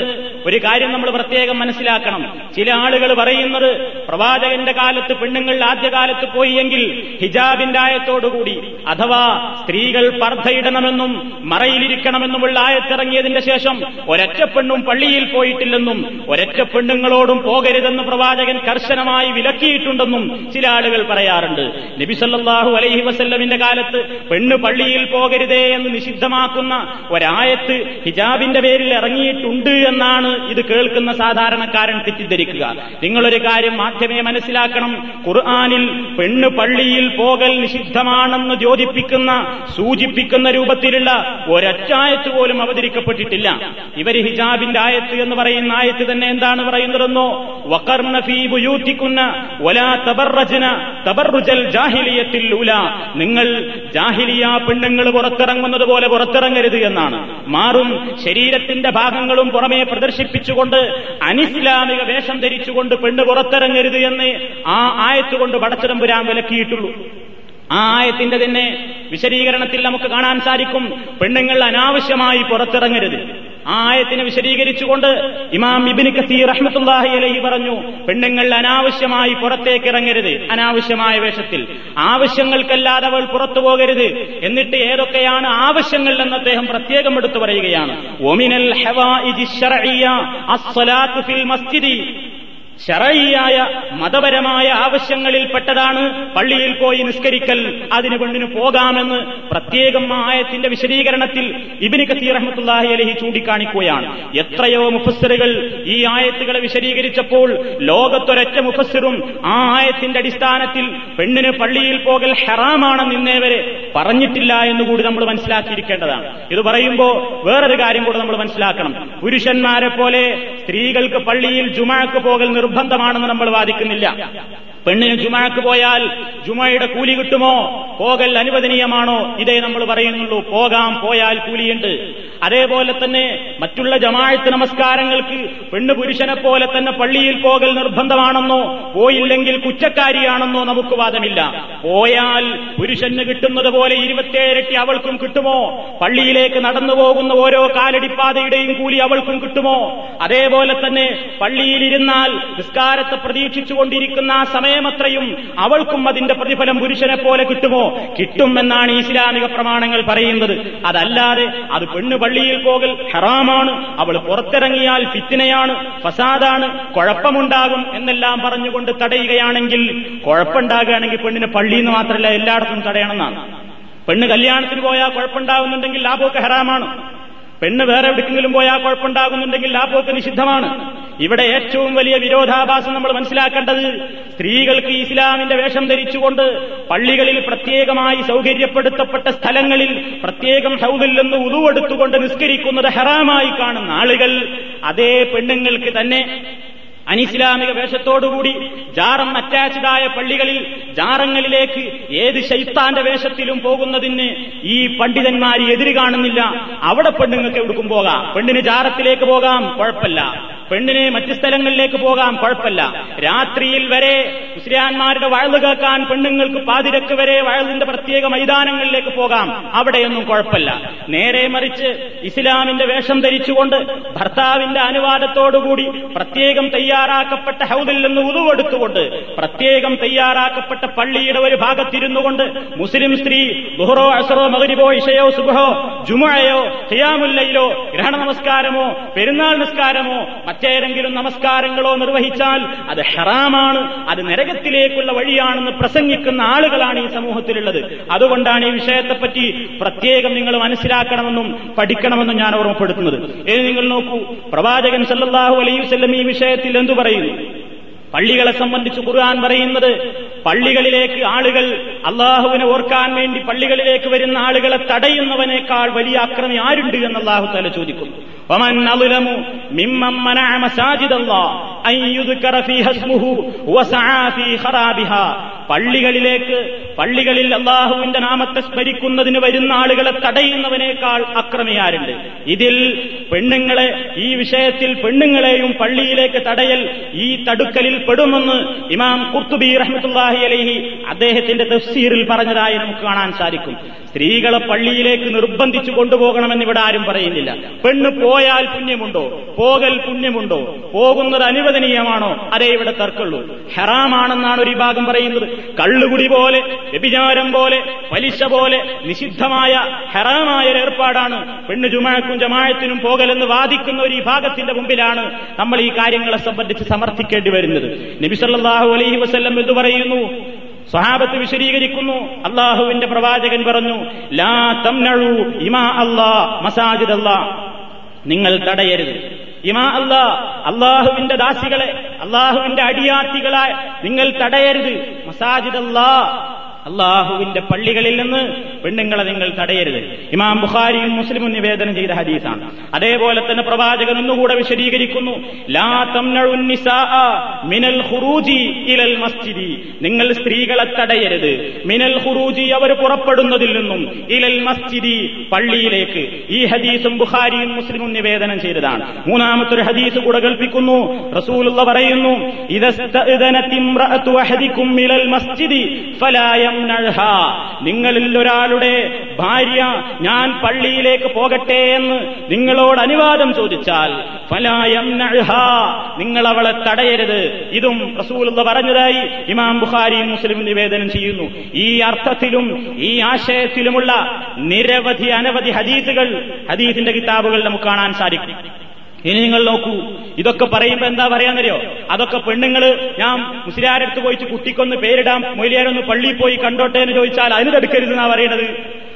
ഒരു കാര്യം നമ്മൾ പ്രത്യേകം മനസ്സിലാക്കണം. ചില ആളുകൾ പറയുന്നത് പ്രവാചകന്റെ കാലത്ത് പെണ്ണുങ്ങൾ ആദ്യകാലത്ത് പോയി എങ്കിൽ ഹിജാബിന്റെ ആയത്തോടുകൂടി അഥവാ സ്ത്രീകൾ പർദ്ധയിടണമെന്നും മറയിലിരിക്കണമെന്നുമുള്ള ആയത്തിറങ്ങിയതിന്റെ ശേഷം ഒരൊറ്റ പെണ്ണും പള്ളിയിൽ പോയിട്ടില്ലെന്നും ഒരൊറ്റ പെണ്ണുങ്ങളോടും പോകരുതെന്ന് പ്രവാചകൻ കർശനമായി വിലക്കിയിട്ടുണ്ടെന്നും ചില ആളുകൾ പറയാറുണ്ട്. നബിസല്ലാഹു അലൈഹി വസല്ലമിന്റെ കാലത്ത് പെണ്ണ് പള്ളിയിൽ പോകരുതേ എന്ന് നിഷിദ്ധമാക്കുന്ന ഒരായത്ത് ഹിജാബിന്റെ പേരിൽ ഇറങ്ങിയിട്ടുണ്ട് എന്നാണ് ഇത് കേൾക്കുന്ന സാധാരണക്കാരൻ തെറ്റിദ്ധരിക്കുക. നിങ്ങളൊരു കാര്യം മാധ്യമേ മനസ്സിലാക്കണം. ഖുർആാനിൽ പെണ്ണ് പള്ളിയിൽ പോകൽ നിഷിദ്ധമാണെന്ന് ചോദിപ്പിക്കുന്ന സൂചിപ്പിക്കുന്ന രൂപത്തിലുള്ള ഒരച്ചായത്ത് പോലും അവതരിക്കപ്പെട്ടിട്ടില്ല. ഇവർ ഹിജാബിന്റെ ആയത്ത് എന്ന് പറയുന്ന ആയത്ത് തന്നെ എന്താണ് പറയുന്നതെന്നോ? വക്കർണ ഫീ ബുയൂത്തിക്കുന്ന ഒലാ തബർറജന തബർറുജൽ ജാഹിലിയത്തിൽ ഉല. നിങ്ങൾ ജാഹിലിയ പെണ്ണുങ്ങൾ പുറത്തിറങ്ങുന്നത് പോലെ പുറത്തിറങ്ങരുത് എന്നാണ്. മാറും ശരീരത്തിന്റെ ഭാഗങ്ങളും പുറമേ പ്രദർശിപ്പിച്ചുകൊണ്ട് അനിസ്ലാമിക വേഷം ധരിച്ചുകൊണ്ട് പെണ്ണ് പുറത്തിറങ്ങരുത് എന്ന് ആ ആയത്തുകൊണ്ട് പടച്ചിടമ്പുരാൻ വിലക്കിയിട്ടുള്ളൂ. ആ ആയത്തിന്റെ തന്നെ വിശദീകരണത്തിൽ നമുക്ക് കാണാൻ സാധിക്കും പെണ്ണുങ്ങൾ അനാവശ്യമായി പുറത്തിറങ്ങരുത്. ആയത്തിനെ വിശദീകരിച്ചുകൊണ്ട് ഇമാം ഇബിന് കസീർ റഹ്മത്തുല്ലാഹി അലഹി പറഞ്ഞു പെണ്ണുങ്ങൾ അനാവശ്യമായി പുറത്തേക്ക് ഇറങ്ങരുത് അനാവശ്യമായ വേഷത്തിൽ. ആവശ്യങ്ങൾക്കല്ലാതെ അവൾ പുറത്തു പോകരുത്. എന്നിട്ട് ഏതൊക്കെയാണ് ആവശ്യങ്ങൾ എന്ന് അദ്ദേഹം പ്രത്യേകം എടുത്തു പറയുകയാണ്. ഒമിനൽ ശറയിയായ മതപരമായ ആവശ്യങ്ങളിൽപ്പെട്ടതാണ് പള്ളിയിൽ പോയി നിസ്കരിക്കൽ. അതിന് പെണ്ണിന് പോകാമെന്ന് പ്രത്യേകം ആയത്തിന്റെ വിശദീകരണത്തിൽ ഇബിന് കസീർ റഹ്മത്തുല്ലാഹി അലഹി ചൂണ്ടിക്കാണിക്കുകയാണ്. എത്രയോ മുഫസ്സറുകൾ ഈ ആയത്തുകളെ വിശദീകരിച്ചപ്പോൾ ലോകത്തൊരൊറ്റ മുഫസ്സറും ആ ആയത്തിന്റെ അടിസ്ഥാനത്തിൽ പെണ്ണിന് പള്ളിയിൽ പോകൽ ഹെറാമാണെന്ന് ഇന്നേ വരെ പറഞ്ഞിട്ടില്ല എന്നുകൂടി നമ്മൾ മനസ്സിലാക്കിയിരിക്കേണ്ടതാണ്. ഇത് പറയുമ്പോൾ വേറൊരു കാര്യം കൂടെ നമ്മൾ മനസ്സിലാക്കണം. പുരുഷന്മാരെ പോലെ സ്ത്രീകൾക്ക് പള്ളിയിൽ ജുമാക്ക് പോകൽ നിർബന്ധമാണെന്ന് നമ്മൾ വാദിക്കുന്നില്ല. പെണ്ണിന് ജുമാക്ക് പോയാൽ ജുമയുടെ കൂലി കിട്ടുമോ? പോകൽ അനുവദനീയമാണോ? ഇതേ നമ്മൾ പറയുന്നുള്ളൂ. പോകാം പോയാൽ കൂലിയുണ്ട്. അതേപോലെ തന്നെ മറ്റുള്ള ജമാഴത്ത് നമസ്കാരങ്ങൾക്ക് പെണ്ണ് പുരുഷനെ പോലെ തന്നെ പള്ളിയിൽ പോകൽ നിർബന്ധമാണെന്നോ പോയില്ലെങ്കിൽ കുറ്റക്കാരിയാണെന്നോ നമുക്ക് വാദമില്ല. പോയാൽ പുരുഷന് കിട്ടുന്നത് പോലെ ഇരുപത്തിയേഴട്ടി അവൾക്കും കിട്ടുമോ? പള്ളിയിലേക്ക് നടന്നു പോകുന്ന ഓരോ കാലടിപ്പാതയുടെയും കൂലി അവൾക്കും കിട്ടുമോ? അതേപോലെ തന്നെ പള്ളിയിലിരുന്നാൽ നിസ്കാരത്തെ പ്രതീക്ഷിച്ചുകൊണ്ടിരിക്കുന്ന ആ സമയമത്രയും അവൾക്കും അതിന്റെ പ്രതിഫലം പുരുഷനെ പോലെ കിട്ടുമോ? കിട്ടുമെന്നാണ് ഇസ്ലാമിക പ്രമാണങ്ങൾ പറയുന്നത്. അതല്ലാതെ അത് പെണ്ണ് പള്ളിയിൽ പോകൽ ഹറാമാണ്. അവൾ പുറത്തിറങ്ങിയാൽ ഫിത്തിനയാണ് ഫസാദാണ് കുഴപ്പമുണ്ടാകും എന്നെല്ലാം പറഞ്ഞുകൊണ്ട് തടയുകയാണെങ്കിൽ കുഴപ്പമുണ്ടാകുകയാണെങ്കിൽ പെണ്ണിന് പള്ളിയിൽ നിന്ന് മാത്രമല്ല എല്ലായിടത്തും തടയണമെന്നാണ്. പെണ്ണ് കല്യാണത്തിന് പോയാൽ കുഴപ്പമുണ്ടാകുന്നുണ്ടെങ്കിൽ ലാഭമൊക്കെ ഹറാമാണ്. പെണ്ണ് വേറെ എവിടെക്കെങ്കിലും പോയാൽ കുഴപ്പമുണ്ടാകുന്നുണ്ടെങ്കിൽ ലാഭമൊക്കെ നിഷിദ്ധമാണ്. ഇവിടെ ഏറ്റവും വലിയ വിരോധാഭാസം നമ്മൾ മനസ്സിലാക്കേണ്ടത് സ്ത്രീകൾക്ക് ഇസ്ലാമിന്റെ വേഷം ധരിച്ചുകൊണ്ട് പള്ളികളിൽ പ്രത്യേകമായി സൗകര്യപ്പെടുത്തപ്പെട്ട സ്ഥലങ്ങളിൽ പ്രത്യേകം ഹൗദിൽ നിന്ന് ഉതുവെടുത്തുകൊണ്ട് നിസ്കരിക്കുന്നത് ഹെറാമായി കാണുന്ന ആളുകൾ അതേ പെണ്ണുങ്ങൾക്ക് തന്നെ അനിസ്ലാമിക വേഷത്തോടുകൂടി ജാറം അറ്റാച്ച്ഡായ പള്ളികളിൽ ജാറങ്ങളിലേക്ക് ഏത് ശൈത്താന്റെ വേഷത്തിലും പോകുന്നതിന് ഈ പണ്ഡിതന്മാർ എതിര് കാണുന്നില്ല. അവിടെ പെണ്ണുങ്ങൾക്ക് എടുക്കും പോകാം. പെണ്ണിന് ജാറത്തിലേക്ക് പോകാം കുഴപ്പമില്ല. പെണ്ണിനെ മറ്റ് സ്ഥലങ്ങളിലേക്ക് പോകാം കുഴപ്പമില്ല. രാത്രിയിൽ വരെ മുസ്ലിയാന്മാരുടെ വയൽ കേൾക്കാൻ പെണ്ണുങ്ങൾക്ക് പാതിരക്ക് വരെ വയലിന്റെ പ്രത്യേക മൈതാനങ്ങളിലേക്ക് പോകാം. അവിടെയൊന്നും കുഴപ്പമില്ല. നേരെ മറിച്ച് ഇസ്ലാമിന്റെ വേഷം ധരിച്ചുകൊണ്ട് ഭർത്താവിന്റെ അനുവാദത്തോടുകൂടി പ്രത്യേകം തയ്യാറാക്കപ്പെട്ട ഹൗദിൽ നിന്ന് ഉതുവെടുത്തുകൊണ്ട് പ്രത്യേകം തയ്യാറാക്കപ്പെട്ട പള്ളിയുടെ ഒരു ഭാഗത്തിരുന്നു കൊണ്ട് മുസ്ലിം സ്ത്രീ ബുഹറോ അസറോ മകരിബോ ഇഷയോ സുബഹോ ജുമഴയോ ഹിയാമുല്ലയിലോ ഗ്രഹണ നമസ്കാരമോ പെരുന്നാൾ നമസ്കാരമോ മറ്റേതെങ്കിലും നമസ്കാരങ്ങളോ നിർവഹിച്ചാൽ അത് ഹറാമാണ് അത് നരകത്തിലേക്കുള്ള വഴിയാണെന്ന് പ്രസംഗിക്കുന്ന ആളുകളാണ് ഈ സമൂഹത്തിലുള്ളത്. അതുകൊണ്ടാണ് ഈ വിഷയത്തെപ്പറ്റി പ്രത്യേകം നിങ്ങൾ മനസ്സിലാക്കണമെന്നും പഠിക്കണമെന്നും ഞാൻ ഓർമ്മപ്പെടുത്തുന്നത്. ഇനി നിങ്ങൾ നോക്കൂ പ്രവാചകൻ സല്ലാഹു അലൈഹി വസല്ലം ഈ വിഷയത്തിൽ എന്തു പറയുന്നു? പള്ളികളെ സംബന്ധിച്ച് ഖുർആൻ പറയുന്നത് പള്ളികളിലേക്ക് ആളുകൾ അള്ളാഹുവിനെ ഓർക്കാൻ വേണ്ടി പള്ളികളിലേക്ക് വരുന്ന ആളുകളെ തടയുന്നവനേക്കാൾ വലിയ അക്രമി ആരുണ്ട് എന്ന് അള്ളാഹു തല ചോദിക്കുന്നു. ومن أظلم ممن منع مساجد الله أن يذكر فيها اسمه وسعى في خرابها പള്ളികളിലേക്ക് പള്ളികളിൽ അള്ളാഹുവിന്റെ നാമത്തെ സ്മരിക്കുന്നതിന് വരുന്ന ആളുകളെ തടയുന്നവനേക്കാൾ അക്രമിയാരുണ്ട് ഇതിൽ പെണ്ണുങ്ങളെ ഈ വിഷയത്തിൽ പെണ്ണുങ്ങളെയും പള്ളിയിലേക്ക് തടയൽ ഈ തടുക്കലിൽ പെടുമെന്ന് ഇമാം കുർത്തുബി റഹ്മത്തുല്ലാഹി അലൈഹി അദ്ദേഹത്തിന്റെ തഫ്സീറിൽ പറഞ്ഞതായി നമുക്ക് കാണാൻ സാധിക്കും സ്ത്രീകളെ പള്ളിയിലേക്ക് നിർബന്ധിച്ചു കൊണ്ടുപോകണമെന്ന് ഇവിടെ ആരും പറയുന്നില്ല. പെണ്ണ് പോയാൽ പുണ്യമുണ്ടോ? പോകൽ പുണ്യമുണ്ടോ? പോകുന്നത് അനുവദനീയമാണോ? അതേ ഇവിടെ തർക്കുള്ളൂ ഹെറാമാണെന്നാണ് ഒരു വിഭാഗം പറയുന്നത്. കള്ളുകുടി പോലെ വ്യഭിചാരം പോലെ പലിശ പോലെ നിഷിദ്ധമായ ഹറാമായ ഒരു ഏർപ്പാടാണ്. പെണ്ണ് ജുമാക്കും ജമായത്തിനും പോകലെന്ന് വാദിക്കുന്ന ഒരു വിഭാഗത്തിന്റെ മുമ്പിലാണ് നമ്മൾ ഈ കാര്യങ്ങളെ സംബന്ധിച്ച് സമർത്ഥിക്കേണ്ടി വരുന്നത്. നബിസല്ലാഹു അലൈഹി വസ്ല്ലം എന്ന് പറയുന്നു? സ്വഹാബത്ത് വിശദീകരിക്കുന്നു. അള്ളാഹുവിന്റെ പ്രവാചകൻ പറഞ്ഞു ലാ തംനഴു ഇമാ അല്ലാ മസാജിദ് അല്ലാ നിങ്ങൾ തടയരുത്. ഇമാ അല്ലാ അള്ളാഹുവിന്റെ ദാസികളെ അള്ളാഹുവിന്റെ അടിയാത്തികളെ നിങ്ങൾ തടയരുത്. മസാജിദ് അല്ലാ അള്ളാഹുവിന്റെ പള്ളികളിൽ നിന്ന് പെണ്ണുങ്ങളെ നിങ്ങൾ തടയരുത്. ഇമാം ബുഖാരിയും മുസ്ലിമും നിവേദനം ചെയ്ത ഹദീസാണ്. അതേപോലെ തന്നെ പ്രവാചകൻ ഒന്നുകൂടെ വിശദീകരിക്കുന്നു. ലാ മിനൽ ഇലൽ മസ്ജിദി. നിങ്ങൾ സ്ത്രീകളെ തടയരുത്. മിനൽ ഹുറൂജി അവർ പുറപ്പെടുന്നതിൽ നിന്നും ഇലൽ മസ്ജിദി പള്ളിയിലേക്ക്. ഈ ഹദീസും ബുഖാരിയും മുസ്ലിമും നിവേദനം ചെയ്തതാണ്. മൂന്നാമത്തെ ഒരു ഹദീസ് കൂടെ കൽപ്പിക്കുന്നു റസൂലുള്ള പറയുന്നു ഇദസ്തഅദനത് ഇംറഅതു ഇലൽ നിങ്ങളിൽ ഒരാളുടെ ഭാര്യ ഞാൻ പള്ളിയിലേക്ക് പോകട്ടെ എന്ന് നിങ്ങളോട് അനുവാദം ചോദിച്ചാൽ നിങ്ങൾ അവളെ തടയരുത്. ഇതും റസൂലുള്ള പറഞ്ഞതായി ഇമാം ബുഖാരിയും മുസ്ലിം നിവേദനം ചെയ്യുന്നു. ഈ അർത്ഥത്തിലും ഈ ആശയത്തിലുമുള്ള നിരവധി അനവധി ഹദീസുകൾ ഹദീസിന്റെ കിതാബുകൾ നമുക്ക് കാണാൻ സാധിക്കും. ഇനി നിങ്ങൾ നോക്കൂ. ഇതൊക്കെ പറയുമ്പോ എന്താ പറയാന്നറിയോ? അതൊക്കെ പെണ്ണുങ്ങൾ ഞാൻ മുസ്ലിയാരടുത്ത് പോയിട്ട് കുട്ടിക്കൊന്ന് പേരിടാം മൊയിലിയാരൊന്ന് പള്ളിയിൽ പോയി കണ്ടോട്ടെ എന്ന് ചോദിച്ചാൽ അതിന് തടുക്കരുതെന്നാ പറയണത്.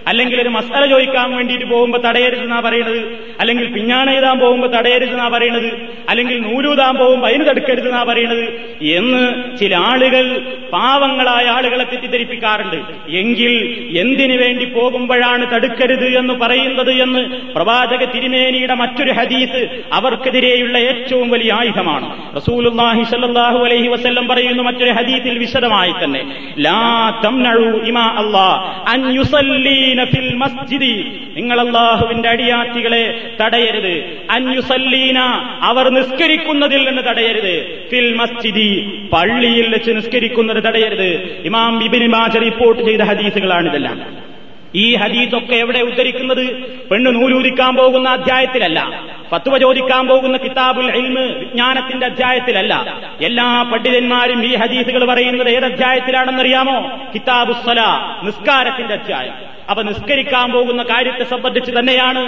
അല്ലെങ്കിൽ ഒരു മസാല ചോദിക്കാൻ വേണ്ടിയിട്ട് പോകുമ്പോൾ തടയരുതെന്നാ പറയണത് അല്ലെങ്കിൽ പിഞ്ഞാണ എഴുതാൻ പോകുമ്പോൾ തടയരുതെന്നാ പറയണത് അല്ലെങ്കിൽ നൂലൂതാൻ പോകുമ്പോൾ അതിന് തടുക്കരുതെന്നാ പറയണത് എന്ന് ചില ആളുകൾ പാവങ്ങളായ ആളുകളെ തെറ്റിദ്ധരിപ്പിക്കാറുണ്ട്. എങ്കിൽ എന്തിനു വേണ്ടി പോകുമ്പോഴാണ് തടുക്കരുത് എന്ന് പറയുന്നത് എന്ന് പ്രവാചക തിരുമേനിയുടെ മറ്റൊരു ഹദീസ് അവർക്കെതിരെയുള്ള ഏറ്റവും വലിയ ആയുധമാണ്. റസൂലുള്ളാഹി സല്ലല്ലാഹു അലൈഹി വസല്ലം പറയുന്നു മറ്റൊരു ഹദീസിൽ വിശദമായി തന്നെ. ലാ തംനഉ ഇമാ അല്ലാ അൻ യുസല്ലീന ഫിൽ മസ്ജിദി. നിങ്ങൾ അള്ളാഹുവിന്റെ അടിയാത്തികളെ തടയരുത്. അന്യുസല്ലീന അവർ നിസ്കരിക്കുന്നതിൽ നിന്ന് തടയരുത്. ഫിൽ മസ്ജിദി പള്ളിയിൽ വെച്ച് നിസ്കരിക്കുന്നത് തടയരുത്. ഇമാം ഇബ്നു മാജ റിപ്പോർട്ട് ചെയ്ത ഹദീസുകളാണിതെല്ലാം ഈ ഹദീസൊക്കെ എവിടെ ഉദ്ധരിക്കുന്നത്? പെണ്ണ് നൂലൂരിക്കാൻ പോകുന്ന അധ്യായത്തിലല്ല. ഫത്വ ചോദിക്കാൻ പോകുന്ന കിതാബുൽ ഇൽമ് വിജ്ഞാനത്തിന്റെ അധ്യായത്തിലല്ല. എല്ലാ പണ്ഡിതന്മാരും ഈ ഹദീസുകൾ പറയുന്നത് ഏത് അധ്യായത്തിലാണെന്നറിയാമോ കിതാബുസ്സല നിസ്കാരത്തിന്റെ അധ്യായം. അപ്പൊ നിസ്കരിക്കാൻ പോകുന്ന കാര്യത്തെ സംബന്ധിച്ച് തന്നെയാണ്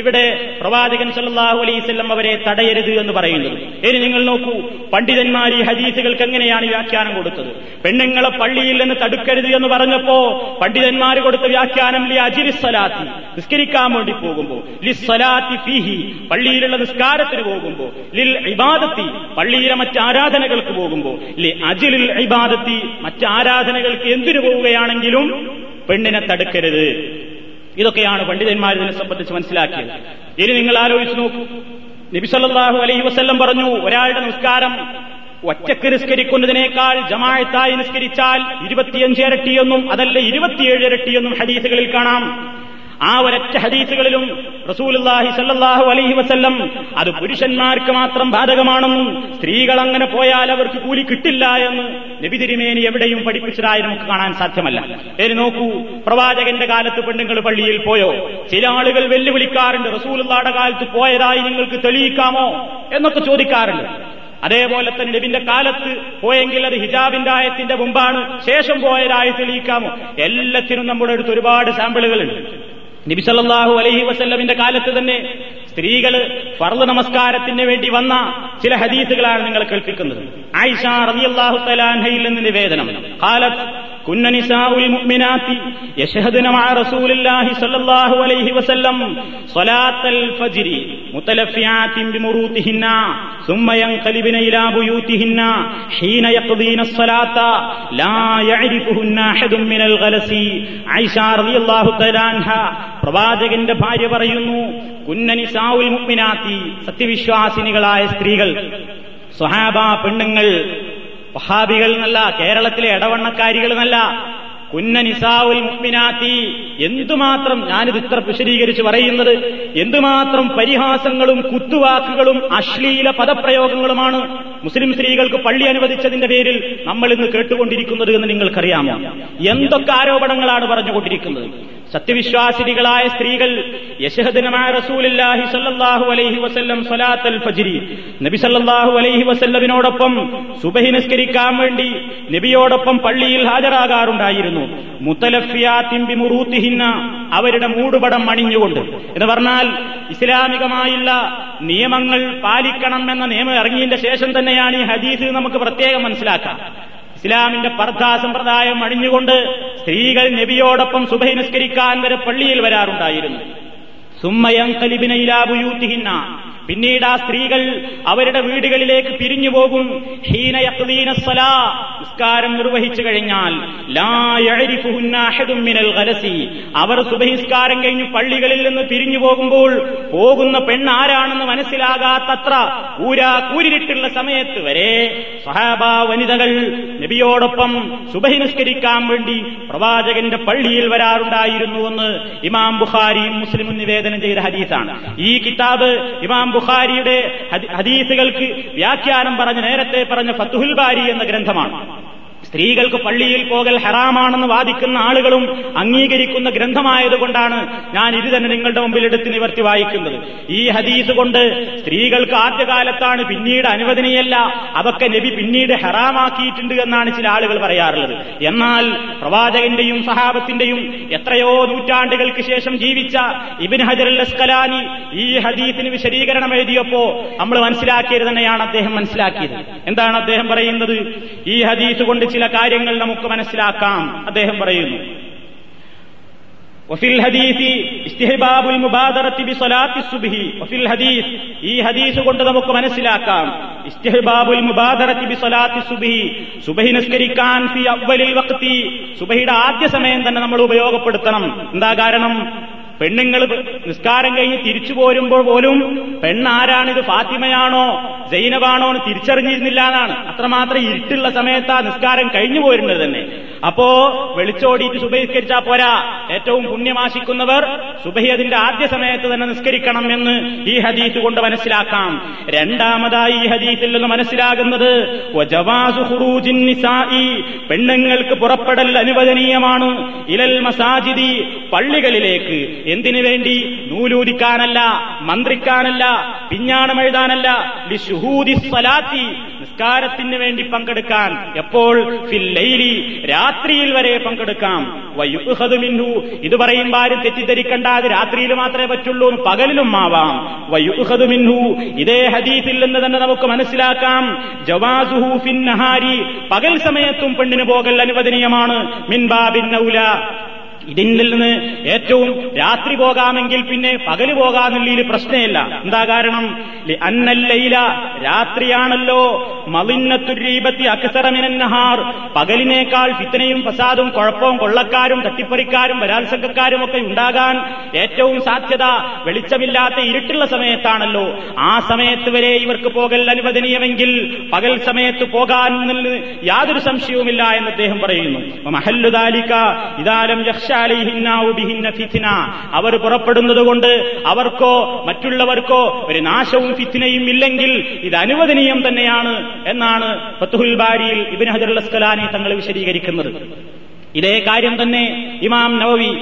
ഇവിടെ പ്രവാചകൻ സല്ലാഹു അലൈസ്വല്ലം അവരെ തടയരുത് എന്ന് പറയുന്നത്. ഇനി നിങ്ങൾ നോക്കൂ പണ്ഡിതന്മാർ ഈ ഹദീസുകൾക്ക് എങ്ങനെയാണ് വ്യാഖ്യാനം കൊടുത്തത്? പെണ്ണുങ്ങളെ പള്ളിയിൽ നിന്ന് തടുക്കരുത് എന്ന് പറഞ്ഞപ്പോ പണ്ഡിതന്മാർ കൊടുത്ത വ്യാഖ്യാനം ലി അജിരി സലാത്തി നിസ്കരിക്കാൻ വേണ്ടി പോകുമ്പോ സലാത്തി ഫീഹി പള്ളിയിലുള്ള നിസ്കാരത്തിന് പോകുമ്പോ ലിൽ ഇബാദത്തി പള്ളിയിലെ മറ്റ് ആരാധനകൾക്ക് പോകുമ്പോ ലി അജിലിൽ ഇബാദത്തി മറ്റ് ആരാധനകൾക്ക് എന്തിനു പോവുകയാണെങ്കിലും പെണ്ണിനെ തടുക്കരുത്. ഇതൊക്കെയാണ് പണ്ഡിതന്മാർ ഇതിനെ സംബന്ധിച്ച് മനസ്സിലാക്കിയത്. ഇനി നിങ്ങൾ ആലോചിച്ച് നോക്കൂ. നബിസല്ലാഹു അലൈ വസ്ല്ലം പറഞ്ഞു ഒരാളുടെ നിസ്കാരം ഒറ്റയ്ക്ക് നിസ്കരിക്കുന്നതിനേക്കാൾ ജമായത്തായി നിസ്കരിച്ചാൽ ഇരുപത്തിയഞ്ച് ഇരട്ടിയൊന്നും അതല്ല ഇരുപത്തിയേഴ് ഇരട്ടിയൊന്നും ഹദീസുകളിൽ കാണാം. ആ ഒരറ്റ ഹദീസുകളിലും റസൂലുല്ലാഹി സല്ലാഹു അലൈഹി വസ്ല്ലം അത് പുരുഷന്മാർക്ക് മാത്രം ബാധകമാണെന്നും സ്ത്രീകൾ അങ്ങനെ പോയാൽ അവർക്ക് കൂലി കിട്ടില്ല എന്ന് നബി തിരുമേനി എവിടെയും പഠിപ്പിച്ചതായി നമുക്ക് കാണാൻ സാധ്യമല്ല. പേര് നോക്കൂ. പ്രവാചകന്റെ കാലത്ത് പെണ്ണുങ്ങൾ പള്ളിയിൽ പോയോ? ചില ആളുകൾ വെല്ലുവിളിക്കാറുണ്ട്. റസൂലുള്ളാടെ കാലത്ത് പോയതായി നിങ്ങൾക്ക് തെളിയിക്കാമോ എന്നൊക്കെ ചോദിക്കാറുണ്ട്. അതേപോലെ തന്നെ നബിന്റെ കാലത്ത് പോയെങ്കിൽ അത് ഹിജാബിന്റെ ആയത്തിന്റെ മുമ്പാണ്. ശേഷം പോയതായി തെളിയിക്കാമോ? എല്ലാത്തിനും നമ്മുടെ അടുത്ത് ഒരുപാട് സാമ്പിളുകളുണ്ട്. നബി സല്ലല്ലാഹു അലൈഹി വസല്ലമിന്റെ കാലത്ത് തന്നെ സ്ത്രീകൾ ഫർദ് നമസ്കാരത്തിന് വേണ്ടി വന്ന ചില ഹദീസുകളാണ് നിങ്ങൾ കേൾപ്പിക്കുന്നത് ആയിഷ റളിയല്ലാഹു തആലയിൽ നിന്ന് നിവേദനം ഖാലത്ത് كن نساء المؤمنات يشهدن مع رسول الله صلى الله عليه وسلم صلاة الفجر متلفعات بمروطهن ثم ينقلبن إلى بيوتهن حين يقضين الصلاة لا يعرفهن أحد من الغلس عائشة رضي الله تعالى عنها പ്രവാചകന്റെ ഭാര്യ പറയുന്നു കുന്നനിസാവുൽ മുഗ്മിനാത്തി സത്യവിശ്വാസിനികളായ സ്ത്രീകൾ സ്വഹാബ പെണ്ണുങ്ങൾ വഹാബികൾ എന്നല്ല കേരളത്തിലെ ഇടവണ്ണക്കാരികൾ എന്നല്ല കുന്നനിസാവുൽ മുഗ്മിനാത്തി എന്തുമാത്രം ഞാനിത് ഇത്ര വിശദീകരിച്ച് പറയുന്നത്? എന്തുമാത്രം പരിഹാസങ്ങളും കുത്തുവാക്കുകളും അശ്ലീല പദപ്രയോഗങ്ങളുമാണ് മുസ്ലിം സ്ത്രീകൾക്ക് പള്ളി അനുവദിച്ചതിന്റെ പേരിൽ നമ്മൾ ഇന്ന് കേട്ടുകൊണ്ടിരിക്കുന്നത് എന്ന് നിങ്ങൾക്കറിയാമോ? എന്തൊക്കെ ആരോപണങ്ങളാണ് പറഞ്ഞുകൊണ്ടിരിക്കുന്നത്? സത്യവിശ്വാസിനികളായ സ്ത്രീകൾ നബി അലൈഹി വസല്ലമിനോടൊപ്പം സുബഹി നിസ്കരിക്കാൻ വേണ്ടി നബിയോടൊപ്പം പള്ളിയിൽ ഹാജരാകാറുണ്ടായിരുന്നു. മുത്തലഫിയാത്തിമ്പി മുറൂത്തിഹിന്ന അവരുടെ മൂടുപടം അണിഞ്ഞുകൊണ്ട്. എന്ന് പറഞ്ഞാൽ ഇസ്ലാമികമായുള്ള നിയമങ്ങൾ പാലിക്കണം എന്ന നിയമം ഇറങ്ങിയതിന്റെ ശേഷം തന്നെയാണ് ഈ ഹദീസ് നമുക്ക് പ്രത്യേകം മനസ്സിലാക്കാം. ഇസ്ലാമിന്റെ പർദ്ധാ സമ്പ്രദായം അണിഞ്ഞുകൊണ്ട് സ്ത്രീകൾ നബിയോടൊപ്പം സുബഹി നിസ്കരിക്കാൻ വരെ പള്ളിയിൽ വരാറുണ്ടായിരുന്നു. സുമ്മയം കലിബിനയിലാബുയൂത്തിഹിന്ന പിന്നീട് ആ സ്ത്രീകൾ അവരുടെ വീടുകളിലേക്ക് പിരിഞ്ഞു പോകും. ഹീനയക്ലീനസ്സലാ നിസ്കാരം നിർവഹിച്ചു കഴിഞ്ഞാൽ അവർ സുബഹിസ്കാരം കഴിഞ്ഞ് പള്ളികളിൽ നിന്ന് പിരിഞ്ഞു പോകുമ്പോൾ പോകുന്ന പെണ്ണാരാണെന്ന് മനസ്സിലാകാത്തത്ര ഊരാ കൂരിട്ടുള്ള സമയത്ത് വരെ സഹാബ വനിതകൾ നബിയോടൊപ്പം സുബഹി നിസ്കരിക്കാൻ വേണ്ടി പ്രവാചകന്റെ പള്ളിയിൽ വരാറുണ്ടായിരുന്നുവെന്ന് ഇമാം ബുഖാരിയും മുസ്ലിമും നിവേദനം ചെയ്ത ഹദീസാണ്. ഈ കിതാബ് ഇമാം ബുഖാരിയുടെ ഹദീസുകൾക്ക് വ്യാഖ്യാനം പറഞ്ഞ നേരത്തെ പറഞ്ഞ ഫത്തുഹുൽ ബാരി എന്ന ഗ്രന്ഥമാണ്. സ്ത്രീകൾക്ക് പള്ളിയിൽ പോകൽ ഹറാമാണെന്ന് വാദിക്കുന്ന ആളുകളും അംഗീകരിക്കുന്ന ഗ്രന്ഥമായതുകൊണ്ടാണ് ഞാൻ ഇത് തന്നെ നിങ്ങളുടെ മുമ്പിൽ എടുത്ത് നിവർത്തി വായിക്കുന്നത്. ഈ ഹദീസ് കൊണ്ട് സ്ത്രീകൾക്ക് ആദ്യകാലത്താണ് പിന്നീട് അനുവദനീയല്ല അതൊക്കെ നബി പിന്നീട് ഹറാമാക്കിയിട്ടുണ്ട് എന്നാണ് ചില ആളുകൾ പറയാറുള്ളത്. എന്നാൽ പ്രവാചകന്റെയും സഹാബത്തിന്റെയും എത്രയോ നൂറ്റാണ്ടുകൾക്ക് ശേഷം ജീവിച്ച ഇബിൻ ഹജർ അസ്കലാനി ഈ ഹദീസിന് വിശദീകരണം എഴുതിയപ്പോ നമ്മൾ മനസ്സിലാക്കിയത് തന്നെയാണ് അദ്ദേഹം മനസ്സിലാക്കിയത്. എന്താണ് അദ്ദേഹം പറയുന്നത്? ഈ ഹദീസ് കൊണ്ട് ചില ചില കാര്യങ്ങൾ നമുക്ക് മനസ്സിലാക്കാം അദ്ദേഹം പറയുന്നു. വഫിൽ ഹദീസി ഇസ്തിഹബാബുൽ മുബാദറത്തി സുബ്ഹി. വഫിൽ ഹദീസ് ഈ ഹദീസ് കൊണ്ട് നമുക്ക് മനസ്സിലാക്കാം. ഇസ്തിഹബാബുൽ മുബാദറത്തി സുബ്ഹി. നിസ്കരിക്കാൻ ഫി അവ്വലിൽ ആദ്യ സമയം തന്നെ നമ്മൾ ഉപയോഗപ്പെടുത്തണം. എന്താ കാരണം? പെണ്ണുങ്ങൾ നിസ്കാരം കഴിഞ്ഞ് തിരിച്ചു പോരുമ്പോൾ പോലും പെണ്ണാരാണിത് ഫാത്തിമയാണോ ജൈനബാണോ എന്ന് തിരിച്ചറിഞ്ഞിരുന്നില്ല എന്നാണ്. അത്രമാത്രം ഇരുട്ടുള്ള സമയത്താ നിസ്കാരം കഴിഞ്ഞു പോരുന്നത് തന്നെ. അപ്പോ വെളിച്ചോടിയിട്ട് സുബഹിസ്കരിച്ചാ പോരാ. ഏറ്റവും പുണ്യമാശിക്കുന്നവർ സുബഹി അതിന്റെ ആദ്യ സമയത്ത് തന്നെ നിസ്കരിക്കണം എന്ന് ഈ ഹദീസ് കൊണ്ട് മനസ്സിലാക്കാം. രണ്ടാമതായി ഈ ഹദീസിൽ നിന്ന് മനസ്സിലാകുന്നത് പെണ്ണുങ്ങൾക്ക് പുറപ്പെടൽ അനുവദനീയമാണ്. ഇലൽ മസാജിദി പള്ളികളിലേക്ക് എന്തിനു വേണ്ടി? നൂലൂരിക്കാനല്ല മന്ത്രിക്കാനല്ല പിഞ്ഞാണം എഴുതാനല്ല ലിഷുഹൂദി സ്വലാത്തി നിസ്കാരത്തിന് വേണ്ടി പങ്കെടുക്കാൻ. എപ്പോൾ? രാത്രിയിൽ വരെ പങ്കെടുക്കാം. വയുഹദു മിൻഹു ഇത് പറയുമ്പോൾ ആരും തെറ്റിദ്ധരിക്കണ്ടാതെ രാത്രിയിൽ മാത്രമേ പറ്റുള്ളൂ പകലിലും ആവാം. വയുഹദു മിൻഹു ഇതേ ഹദീസിൽ നിന്ന് തന്നെ നമുക്ക് മനസ്സിലാക്കാം. ജവാസുഹു ഫിന്നഹാരി നഹാരി പകൽ സമയത്തും പെണ്ണിന് പോകൽ അനുവദനീയമാണ്. മിൻബാബിൻ ഇതിൽ നിന്ന് ഏറ്റവും രാത്രി പോകാമെങ്കിൽ പിന്നെ പകൽ പോകാമെന്നുള്ളതിൽ പ്രശ്നമില്ല. എന്താ കാരണം? അന്നല്ലയില രാത്രിയാണല്ലോ മലിന്നത്തുരീപത്തി അക്സറമിനഹാർ പകലിനേക്കാൾ ഫിത്തനയും ഫസാദും കുഴപ്പവും കൊള്ളക്കാരും തട്ടിപ്പറിക്കാരും ബലാത്സംഗക്കാരും ഒക്കെ ഉണ്ടാകാൻ ഏറ്റവും സാധ്യത വെളിച്ചമില്ലാത്ത ഇരുട്ടുള്ള സമയത്താണല്ലോ. ആ സമയത്ത് വരെ ഇവർക്ക് പോകൽ അനുവദനീയമെങ്കിൽ പകൽ സമയത്ത് പോകാൻ യാതൊരു സംശയവുമില്ല എന്ന് അദ്ദേഹം പറയുന്നു. ഇതാലം അവർ പുറപ്പെടുന്നത് കൊണ്ട് അവർക്കോ മറ്റുള്ളവർക്കോ ഒരു നാശവും ഫിത്തിനയും ഇല്ലെങ്കിൽ ഇത് അനുവദനീയം തന്നെയാണ് എന്നാണ് ഫത്തുഹുൽ ബാരിയിൽ ഇബിൻ ഹജറുൽ അസ്കലാനി തങ്ങൾ വിശദീകരിക്കുന്നത്. ഇതേ കാര്യം തന്നെ ഇമാം നവവി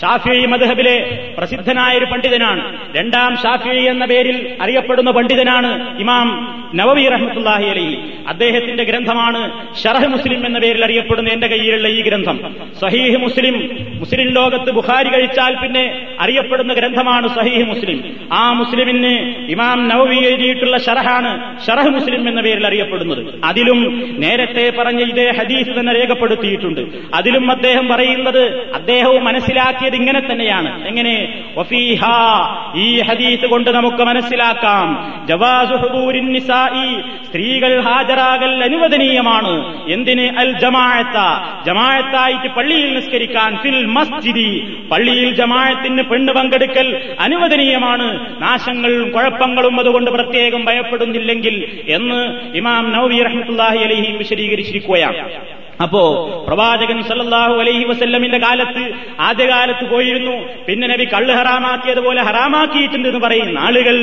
ഷാഫി മദ്ഹബിലെ പ്രസിദ്ധനായ ഒരു പണ്ഡിതനാണ്. രണ്ടാം ഷാഫി എന്ന പേരിൽ അറിയപ്പെടുന്ന പണ്ഡിതനാണ് ഇമാം നവവി റഹ്മത്തുല്ലാഹി അലി അദ്ദേഹത്തിന്റെ ഗ്രന്ഥമാണ് ഷറഹ് മുസ്ലിം എന്ന പേരിൽ അറിയപ്പെടുന്ന എന്റെ കയ്യിലുള്ള ഈ ഗ്രന്ഥം. സഹീഹ് മുസ്ലിം മുസ്ലിം ലോകത്ത് ബുഖാരി കഴിച്ചാൽ പിന്നെ അറിയപ്പെടുന്ന ഗ്രന്ഥമാണ് സഹീഹ് മുസ്ലിം. ആ മുസ്ലിമിന് ഇമാം നവവി എഴുതിയിട്ടുള്ള ഷറഹാണ് ഷറഹ് മുസ്ലിം എന്ന പേരിൽ അറിയപ്പെടുന്നത്. അതിലും നേരത്തെ പറഞ്ഞ ഇതേ ഹദീസ് തന്നെ രേഖപ്പെടുത്തിയിട്ടുണ്ട്. അതിലും അദ്ദേഹം പറയുന്നത് അദ്ദേഹവും മനസ്സിലാക്കിയത് ഇങ്ങനെ തന്നെയാണ്. എങ്ങനെ? ഈ ഹദീസ് കൊണ്ട് നമുക്ക് മനസ്സിലാക്കാം. സ്ത്രീകൾ ഹാജരാകൽ അനുവദനീയമാണ്. എന്തിന്? അൽ ജമാഅത്ത. ജമാഅത്തായിട്ട് പള്ളിയിൽ നിസ്കരിക്കാൻ ഫിൽ മസ്ജിദി. പള്ളിയിൽ ജമാഅത്തിന് പെണ്ണ് പങ്കെടുക്കൽ അനുവദനീയമാണ്. നാശങ്ങളും കുഴപ്പങ്ങളും അതുകൊണ്ട് പ്രത്യേകം ഭയപ്പെടുന്നില്ലെങ്കിൽ എന്ന് ഇമാം നൌവി റഹ്മത്തുല്ലാഹി അലൈഹി വിശദീകരിച്ചിരിക്കുകയാണ്. അപ്പോ പ്രവാചകൻ സല്ലാഹു അലൈഹി വസല്ലമിന്റെ കാലത്ത് ആദ്യകാലത്ത് പോയിരുന്നു. പിന്നെ നബി കള്ള് ഹറാമാക്കിയതുപോലെ ഹറാമാക്കിയിട്ടുണ്ട് എന്ന് പറയുന്ന ആളുകൾ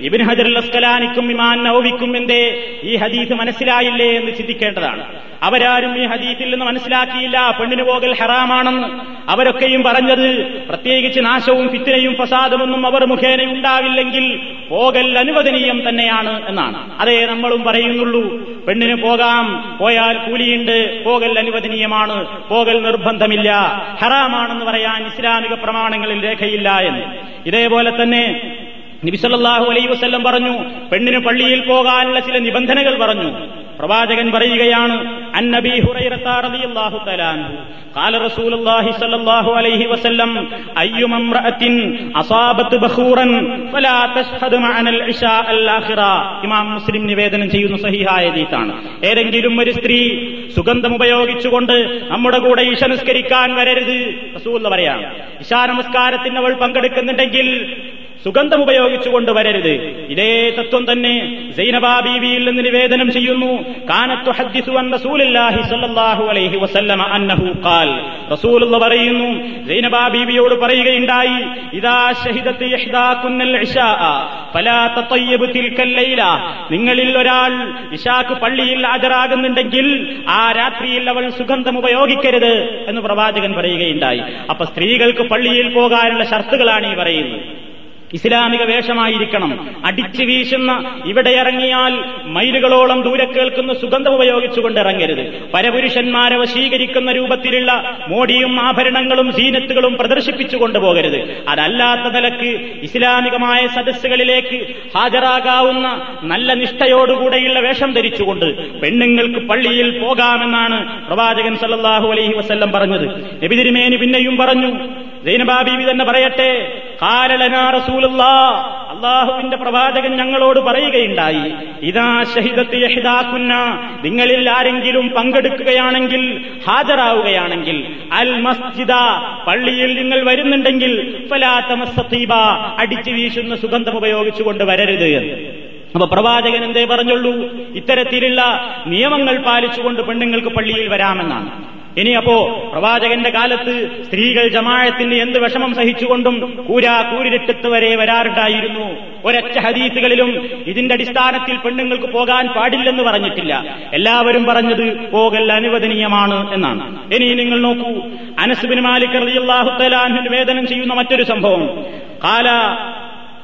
ഇബിൻ ഹജർ അസ്കലാനിക്കും ഇമാൻ നൌവിക്കും എന്റെ ഈ ഹദീസ് മനസ്സിലായില്ലേ എന്ന് ചിന്തിക്കേണ്ടതാണ്. അവരാരും ഈ ഹദീസിൽ നിന്ന് മനസ്സിലാക്കിയില്ല. പെണ്ണിന് പോകൽ ഹറാമാണെന്ന് അവരൊക്കെയും പറഞ്ഞത് പ്രത്യേകിച്ച് നാശവും ഫിത്തിനയും ഫസാദമൊന്നും അവർ മുഖേന ഉണ്ടാവില്ലെങ്കിൽ പോകൽ അനുവദനീയം തന്നെയാണ് എന്നാണ്. അതേ നമ്മളും പറയുന്നുള്ളൂ. പെണ്ണിന് പോകാം പോയാൽ കൂലിയുണ്ട് പോകൽ അനുവദനീയമാണ്. പോകൽ നിർബന്ധമില്ല. ഹറാമാണെന്ന് പറയാൻ ഇസ്ലാമിക പ്രമാണങ്ങളിൽ രേഖയില്ല എന്ന്. ഇതേപോലെ തന്നെ നബിസല്ലാഹു അലൈ പറഞ്ഞു പെണ്ണിന് പള്ളിയിൽ പോകാനുള്ള ചില നിബന്ധനകൾ പറഞ്ഞു. പ്രവാചകൻ പറയുകയാണ് അന്നബി ഹുറൈറത്താറിയാഹു തലാൻഹു قال رسول الله صلى الله عليه وسلم أيما امرأة أصابت بخورا فلا تشهد معنا العشاء الآخرة ഇമാം മുസ്ലിം നിവേദനം ചെയ്യുന്ന സഹിഹായ ദീത്താണ് ഏതെങ്കിലും ഒരു സ്ത്രീ സുഗന്ധം ഉപയോഗിച്ചുകൊണ്ട് നമ്മുടെ കൂടെ ഈശ നിസ്കരിക്കാൻ വരരുത് റസൂൽ പറയാണ് ഇശാ നമസ്കാരത്തിന് അവൾ പങ്കെടുക്കുന്നുണ്ടെങ്കിൽ സുഗന്ധം ഉപയോഗിച്ചുകൊണ്ട് വരരുത്. ഇതേ തത്വം തന്നെ സൈനബാ ബീവിയിൽ നിന്ന് നിവേദനം ചെയ്യുന്നു. കാനത്തു ഹദ്ദിസു അൻ റസൂലുള്ളാഹി സ്വല്ലല്ലാഹു അലൈഹി വസല്ലമ അന്നഹു ഖാൽ. റസൂലുള്ള പറയുന്നു സൈനബാ ബീവിയോട് പറയുകയുണ്ടായി ഇദാ ഷഹിദത്ത് യഹ്ദാകുന്നൽ ഇശാഅ ഫലാ തതയ്യബ് തിൽക്കൽ ലൈല. നിങ്ങളിൽ ഒരാൾ ഇശാക്ക് പള്ളിയിൽ ഹാജരാകുന്നുണ്ടെങ്കിൽ ആ രാത്രിയിൽ അവൾ സുഗന്ധം ഉപയോഗിക്കരുത് എന്ന് പ്രവാചകൻ പറയുകയുണ്ടായി. അപ്പൊ സ്ത്രീകൾക്ക് പള്ളിയിൽ പോകാനുള്ള ഷർത്തുകളാണ് ഈ പറയുന്നത്. ഇസ്ലാമിക വേഷമായിരിക്കണം. അടിച്ചു വീശുന്ന ഇവിടെ ഇറങ്ങിയാൽ മൈലുകളോളം ദൂരെ കേൾക്കുന്ന സുഗന്ധം ഉപയോഗിച്ചുകൊണ്ട് ഇറങ്ങരുത്. പരപുരുഷന്മാരെ വശീകരിക്കുന്ന രൂപത്തിലുള്ള മോടിയും ആഭരണങ്ങളും സീനത്തുകളും പ്രദർശിപ്പിച്ചു കൊണ്ടുപോകരുത്. അതല്ലാത്ത നിലയ്ക്ക് ഇസ്ലാമികമായ സദസ്സുകളിലേക്ക് ഹാജരാകാവുന്ന നല്ല നിഷ്ഠയോടുകൂടെയുള്ള വേഷം ധരിച്ചുകൊണ്ട് പെണ്ണുങ്ങൾക്ക് പള്ളിയിൽ പോകാമെന്നാണ് പ്രവാചകൻ സല്ലാഹു അലൈഹി വസ്ല്ലം പറഞ്ഞത്. നബിതിരുമേനി പിന്നെയും പറഞ്ഞു ബീവി തന്നെ പറയട്ടെ അള്ളാഹുവിന്റെ പ്രവാചകൻ ഞങ്ങളോട് പറയുകയുണ്ടായി ഇതാ ഷഹിദത്ത് യഹിദാക്കുന്ന നിങ്ങളിൽ ആരെങ്കിലും പങ്കെടുക്കുകയാണെങ്കിൽ ഹാജരാവുകയാണെങ്കിൽ അൽ മസ്ജിദ പള്ളിയിൽ നിങ്ങൾ വരുന്നുണ്ടെങ്കിൽ അടിച്ചു വീശുന്ന സുഗന്ധം ഉപയോഗിച്ചുകൊണ്ട് വരരുത് എന്ന്. അപ്പൊ പ്രവാചകൻ എന്തേ പറഞ്ഞുള്ളൂ? ഇത്തരത്തിലുള്ള നിയമങ്ങൾ പാലിച്ചുകൊണ്ട് പെണ്ണുങ്ങൾക്ക് പള്ളിയിൽ വരാമെന്നാണ്. ഇനി അപ്പോ പ്രവാചകന്റെ കാലത്ത് സ്ത്രീകൾ ജമാഴത്തിന് എന്ത് വിഷമം സഹിച്ചുകൊണ്ടും കൂരാ കൂരിരട്ടത്ത് വരെ വരാറുണ്ടായിരുന്നു. ഒരൊറ്റ ഹദീസുകളിലും ഇതിന്റെ അടിസ്ഥാനത്തിൽ പെണ്ണുങ്ങൾക്ക് പോകാൻ പാടില്ലെന്ന് പറഞ്ഞിട്ടില്ല. എല്ലാവരും പറഞ്ഞത് പോകൽ അനുവദനീയമാണ് എന്നാണ്. ഇനി നിങ്ങൾ നോക്കൂ. അനസുബിൻ മാലിക് റളിയല്ലാഹു വേദനം ചെയ്യുന്ന മറ്റൊരു സംഭവം. കാല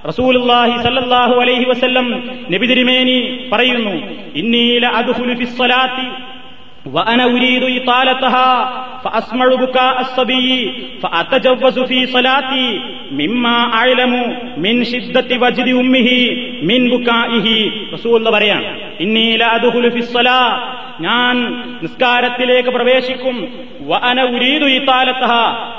റസൂലുള്ളാഹി സല്ലല്ലാഹു അലൈഹി വസല്ലം നബി തിരുമേനി പറയുന്നു ഇന്നീല അദ്ഖുലു ഫിസ്സലാത്തി وأنا أريد إطالتها فأسمع بكاء الصبي فأتجوز في صلاتي مما أعلم من شدة وجد أمه من بكائه رسول الله بريان إني لا أدخل في الصلاة ഞാൻ നിസ്കാരത്തിലേക്ക് പ്രവേശിക്കും. വഅന ഉരീദു ഇത്താലത്തഹ.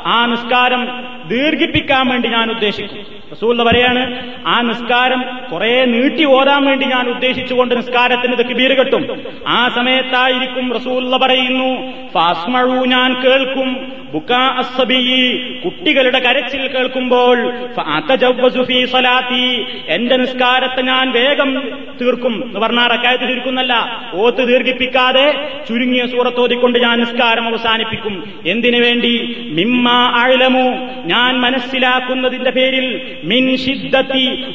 ആ നിസ്കാരം ദീർഘിപ്പിക്കാൻ വേണ്ടി ഞാൻ ഉദ്ദേശിക്കും. റസൂല്ല പറയാണ് ആ നിസ്കാരം കുറെ നീട്ടി ഓതാൻ വേണ്ടി ഞാൻ ഉദ്ദേശിച്ചുകൊണ്ട് നിസ്കാരത്തിന് തെക്കുബീർ കെട്ടും. ആ സമയത്തായിരിക്കും റസൂല്ല പറയുന്നു ഫാസ്മഴു ഞാൻ കേൾക്കും. ബുക്കാ അസ്സബിയി കുട്ടികളുടെ കരച്ചിൽ കേൾക്കുമ്പോൾ സലാത്തി എന്റെ നിസ്കാരത്തെ ഞാൻ വേഗം തീർക്കും എന്ന് പറഞ്ഞാൽ റക്കായത്ത് ചുരുക്കുന്നല്ല ഓത്ത് ദീർഘിപ്പിക്കാതെ ചുരുങ്ങിയ സൂറത്തോതിക്കൊണ്ട് ഞാൻ നിസ്കാരം അവസാനിപ്പിക്കും. എന്തിനു വേണ്ടി? മിമ്മ അഴലമു ഞാൻ മനസ്സിലാക്കുന്നതിന്റെ പേരിൽ മിൻ ഷിദ്ദത്തി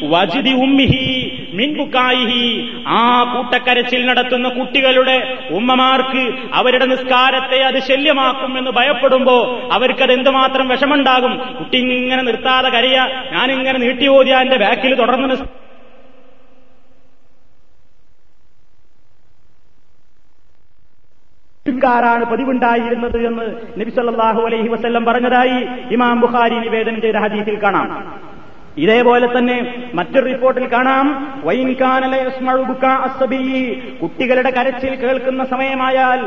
ആ കൂട്ടക്കരച്ചിൽ നടത്തുന്ന കുട്ടികളുടെ ഉമ്മമാർക്ക് അവരുടെ നിസ്കാരത്തെ അത് ശല്യമാക്കും എന്ന് ഭയപ്പെടുമ്പോ അവർക്കത് എന്തുമാത്രം വിഷമുണ്ടാകും കുട്ടി ഇങ്ങനെ നിർത്താതെ കരയ. ഞാനിങ്ങനെ നീട്ടി ഓതിയ എന്റെ ബാക്കിൽ തുടർന്ന് നിസ് ാണ് പതിവുണ്ടായിരുന്നത് എന്ന് നബി സല്ലല്ലാഹു അലൈഹി വസല്ലം പറഞ്ഞതായി ഇമാം ബുഖാരി നിവേദനം ചെയ്ത ഹദീസിൽ കാണാം. ഇതേപോലെ തന്നെ മറ്റൊരു റിപ്പോർട്ടിൽ കാണാം. കുട്ടികളുടെ കരച്ചിൽ കേൾക്കുന്ന സമയമായാൽ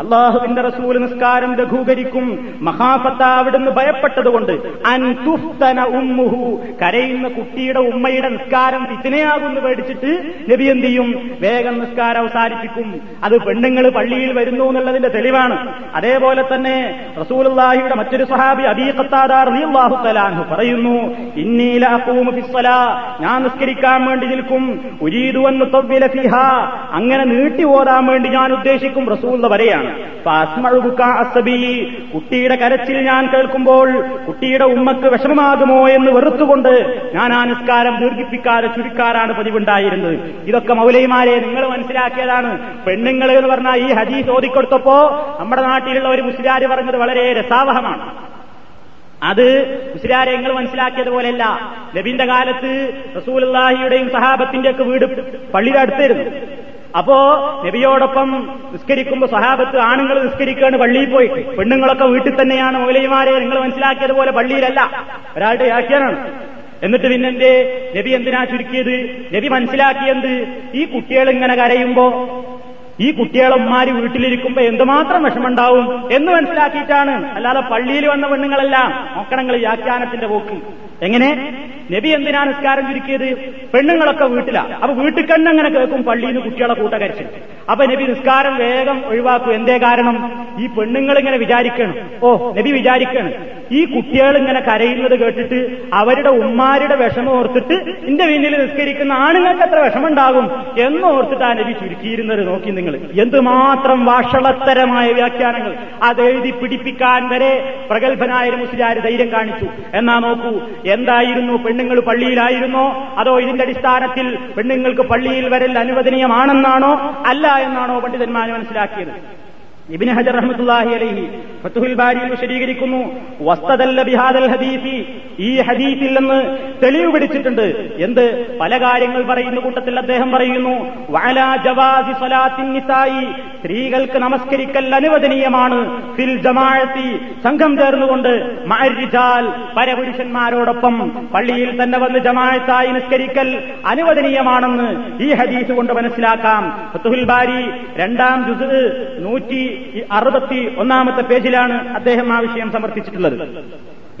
അള്ളാഹുവിന്റെ റസൂൽ നിസ്കാരം ലഘൂകരിക്കും. മഹാഫത്ത അവിടുന്ന് ഭയപ്പെട്ടതുകൊണ്ട് അൻ തുഫ്തന ഉമ്മുഹു. കരയുന്ന കുട്ടിയുടെ ഉമ്മയുടെ നിസ്കാരം ഫിത്തിനയാകുന്നു പേടിച്ചിട്ട് നബി എന്ത് ചെയ്യും? വേഗം നിസ്കാരം അവസാനിപ്പിക്കും. അത് പെണ്ണുങ്ങൾ പള്ളിയിൽ വരുന്നു എന്നുള്ളതിന്റെ തെളിവാണ്. അതേപോലെ തന്നെ റസൂൽ മറ്റൊരു സഹാബി അബീ ഖത്താദാർ പറയുന്നു ഞാൻ നിസ്കരിക്കാൻ വേണ്ടി നിൽക്കും. ഉരീദു അൻ നുതവ്വില ഫീഹാ. അങ്ങനെ നീട്ടി ഓതാൻ വേണ്ടി ഞാൻ ഉദ്ദേശിക്കും റസൂൽ ഫാസ്മഉ കുട്ടിയുടെ കരച്ചിൽ ഞാൻ കേൾക്കുമ്പോൾ കുട്ടിയുടെ ഉമ്മക്ക് വിഷമമാകുമോ എന്ന് വെറുത്തുകൊണ്ട് ഞാൻ ആ നിസ്കാരം ദീർഘിപ്പിക്കാതെ ചുരുക്കാറാണ് പതിവുണ്ടായിരുന്നത്. ഇതൊക്കെ മൗലൈമാരെ നിങ്ങൾ മനസ്സിലാക്കിയതാണ്. പെണ്ണുങ്ങൾ എന്ന് പറഞ്ഞാൽ ഈ ഹദീസ് ഓതിക്കൊടുത്തപ്പോ നമ്മുടെ നാട്ടിലുള്ള ഒരു മുസ്ലിയാര് പറഞ്ഞത് വളരെ രസാവഹമാണ്. അത് മുസ്ലിയാരെ നിങ്ങൾ മനസ്സിലാക്കിയതുപോലെയല്ല. നബിന്റെ കാലത്ത് റസൂലുള്ളാഹിയുടെയും സഹാബത്തിന്റെ ഒക്കെ വീട് പള്ളിയുടെ അടുത്തായിരുന്നു. അപ്പോ നബിയോടൊപ്പം നിസ്കരിക്കുമ്പോ സഹാബത്ത് ആണുങ്ങൾ നിസ്കരിക്കുകയാണ് പള്ളിയിൽ പോയി. പെണ്ണുങ്ങളൊക്കെ വീട്ടിൽ തന്നെയാണ്. മൗലയുമാരെ നിങ്ങൾ മനസ്സിലാക്കിയതുപോലെ പള്ളിയിലല്ല. ഒരാളുടെ വ്യാഖ്യാനാണ്. എന്നിട്ട് പിന്നെ എന്റെ നബി എന്തിനാ ചുരുക്കിയത്? നബി മനസ്സിലാക്കിയത് ഈ കുട്ടികൾ ഇങ്ങനെ കരയുമ്പോ ഈ കുട്ടികളന്മാര് വീട്ടിലിരിക്കുമ്പോ എന്തുമാത്രം വിഷമുണ്ടാവും എന്ന് മനസ്സിലാക്കിയിട്ടാണ് അല്ലാതെ പള്ളിയിൽ വന്ന പെണ്ണുങ്ങളെല്ലാം നോക്കണങ്ങൾ വ്യാഖ്യാനത്തിന്റെ പോക്ക്. എങ്ങനെ? നബി എന്തിനാ നിസ്കാരം ചുരുക്കിയത്? പെണ്ണുങ്ങളൊക്കെ വീട്ടിലാ. അപ്പൊ വീട്ടിൽ തന്നെ അങ്ങനെ കേൾക്കും പള്ളിയിൽ നിന്ന് കുട്ടികളെ കൂട്ടകരിച്ച് അപ്പൊ നബി നിസ്കാരം വേഗം ഒഴിവാക്കും. എന്തേ കാരണം? ഈ പെണ്ണുങ്ങൾ ഇങ്ങനെ വിചാരിക്കണം. ഓ നബി വിചാരിക്കണം. ഈ കുട്ടികൾ ഇങ്ങനെ കരയുന്നത് കേട്ടിട്ട് അവരുടെ ഉമ്മാരുടെ വിഷമം ഓർത്തിട്ട് ഇന്റെ പിന്നിൽ നിസ്കരിക്കുന്ന ആണുങ്ങൾക്ക് എത്ര വിഷമുണ്ടാകും എന്ന് ഓർത്തിട്ട് ആ നബി ചുരുക്കിയിരുന്നത്. നോക്കി നിങ്ങൾ എന്തുമാത്രം വാഷളത്തരമായ വ്യാഖ്യാനങ്ങൾ അത് എഴുതി പിടിപ്പിക്കാൻ വരെ പ്രഗത്ഭനായ മുസ്ലിയാർ ധൈര്യം കാണിച്ചു. എന്നാ നോക്കൂ എന്തായിരുന്നു പെണ്ണുങ്ങൾ പള്ളിയിലായിരുന്നോ? അതോ ഇതിന്റെ അടിസ്ഥാനത്തിൽ പെണ്ണുങ്ങൾക്ക് പള്ളിയിൽ വരൽ അനുവദനീയമാണെന്നാണോ? അല്ല എന്നാണോ പണ്ഡിതന്മാർ മനസ്സിലാക്കിയത്? ഇബിന് ഹജർ റഹ്മത്തുള്ളാഹി അലൈഹി ഫത്തുഹുൽ ബാരിയിൽ വിശദീകരിക്കുന്നു വസ്തദല്ല ബിഹാദൽ ഹദീസി. ഈ ഹദീസിൽ നിന്ന് തെളിവ് പിടിച്ചിട്ടുണ്ട്. എന്ത്? പല കാര്യങ്ങൾ പറയുന്ന കൂട്ടത്തിൽ അദ്ദേഹം പറയുന്നു വഅലാ ജവാസി സ്വലാത്തിൻ നിസായി. സ്ത്രീകൾക്ക് നമസ്കരിക്കൽ അനുവദനീയമാണ്. ഫിൽ ജമാഅത്തി. സംഘം ചേർന്നുകൊണ്ട് മഅരിജാൽ പരപുരുഷന്മാരോടൊപ്പം പള്ളിയിൽ തന്നെ വന്ന് ജമാഅത്തായി നിസ്കരിക്കൽ അനുവദനീയമാണെന്ന് ഈ ഹദീസ് കൊണ്ട് മനസ്സിലാക്കാം. ഫത്തുഹുൽ ബാരി രണ്ടാം ജുസ് നൂറ്റി അറുപത്തി ഒന്നാമത്തെ പേജിലാണ് അദ്ദേഹം ആ വിഷയം സമർപ്പിച്ചിട്ടുള്ളത്.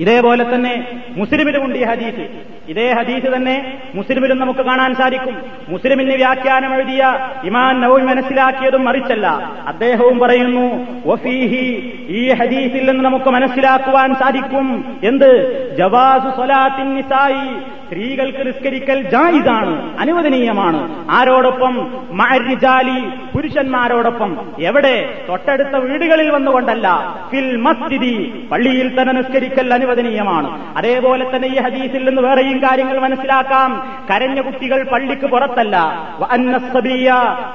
ഇതേപോലെ തന്നെ മുസ്ലിമിലുമുണ്ട് ഈ ഹദീസ്. ഇതേ ഹദീസ് തന്നെ മുസ്ലിമിലും നമുക്ക് കാണാൻ സാധിക്കും. മുസ്ലിമിന് വ്യാഖ്യാനം എഴുതിയ ഇമാൻ നവി മനസ്സിലാക്കിയതും മറിച്ചല്ല. അദ്ദേഹവും പറയുന്നു ഒഫീഹി ഈ ഹദീസിൽ നിന്ന് നമുക്ക് മനസ്സിലാക്കുവാൻ സാധിക്കും. എന്ത്? ജവാസു സ്വലാത്തിൻ നിസായി. സ്ത്രീകൾക്ക് നിസ്കരിക്കൽ ജായിദാണ് അനുവദനീയമാണ്. ആരോടൊപ്പം? മാരിജാലി പുരുഷന്മാരോടൊപ്പം. എവിടെ? തൊട്ടടുത്ത വീടുകളിൽ വന്നുകൊണ്ടല്ല. ഫിൽ മസ്ജിദി പള്ളിയിൽ തന്നെ നിസ്കരിക്കൽ അനുവദനീയമാണ്. അതേപോലെ തന്നെ ഈ ഹദീസിൽ നിന്ന് വേറെയും കാര്യങ്ങൾ മനസ്സിലാക്കാം. കരഞ്ഞ കുട്ടികൾ പള്ളിക്ക് പുറത്തല്ല.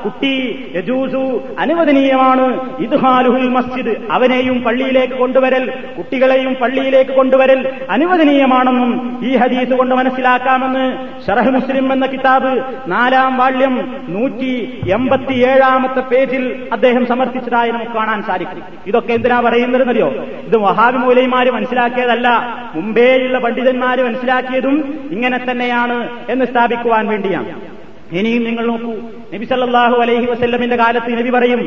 കുട്ടി യജൂസു അനുവദനീയമാണ്. ഇദ്ഹാലുഹുൽ മസ്ജിദ് അവനെയും പള്ളിയിലേക്ക് കൊണ്ടുവരൽ കുട്ടികളെയും പള്ളിയിലേക്ക് കൊണ്ടുവരൽ അനുവദനീയമാണെന്നും ഈ ഹദീസ് കൊണ്ട് മനസ്സിലാക്കാമെന്ന് ഷറഹ് മുസ്ലിം എന്ന കിതാബ് നാലാം വാള്യം നൂറ്റി എൺപത്തിയേഴാമത്തെ പേജിൽ അദ്ദേഹം സമർപ്പിച്ചതായി നമുക്ക് കാണാൻ സാധിക്കും. ഇതൊക്കെ എന്തിനാ പറയുന്നതെന്നറിയോ? ഇത് വഹാബി മൂലയിമാര് മനസ്സിലാക്കിയതല്ല. മുമ്പേയുള്ള പണ്ഡിതന്മാര് മനസ്സിലാക്കിയതും ഇങ്ങനെ തന്നെയാണ് എന്ന് സ്ഥാപിക്കുവാൻ വേണ്ടിയാണ്. ഇനിയും നിങ്ങൾ നോക്കൂ. നബി സല്ലാഹു അലൈഹി വസ്ല്ലമിന്റെ കാലത്ത് നബി പറയും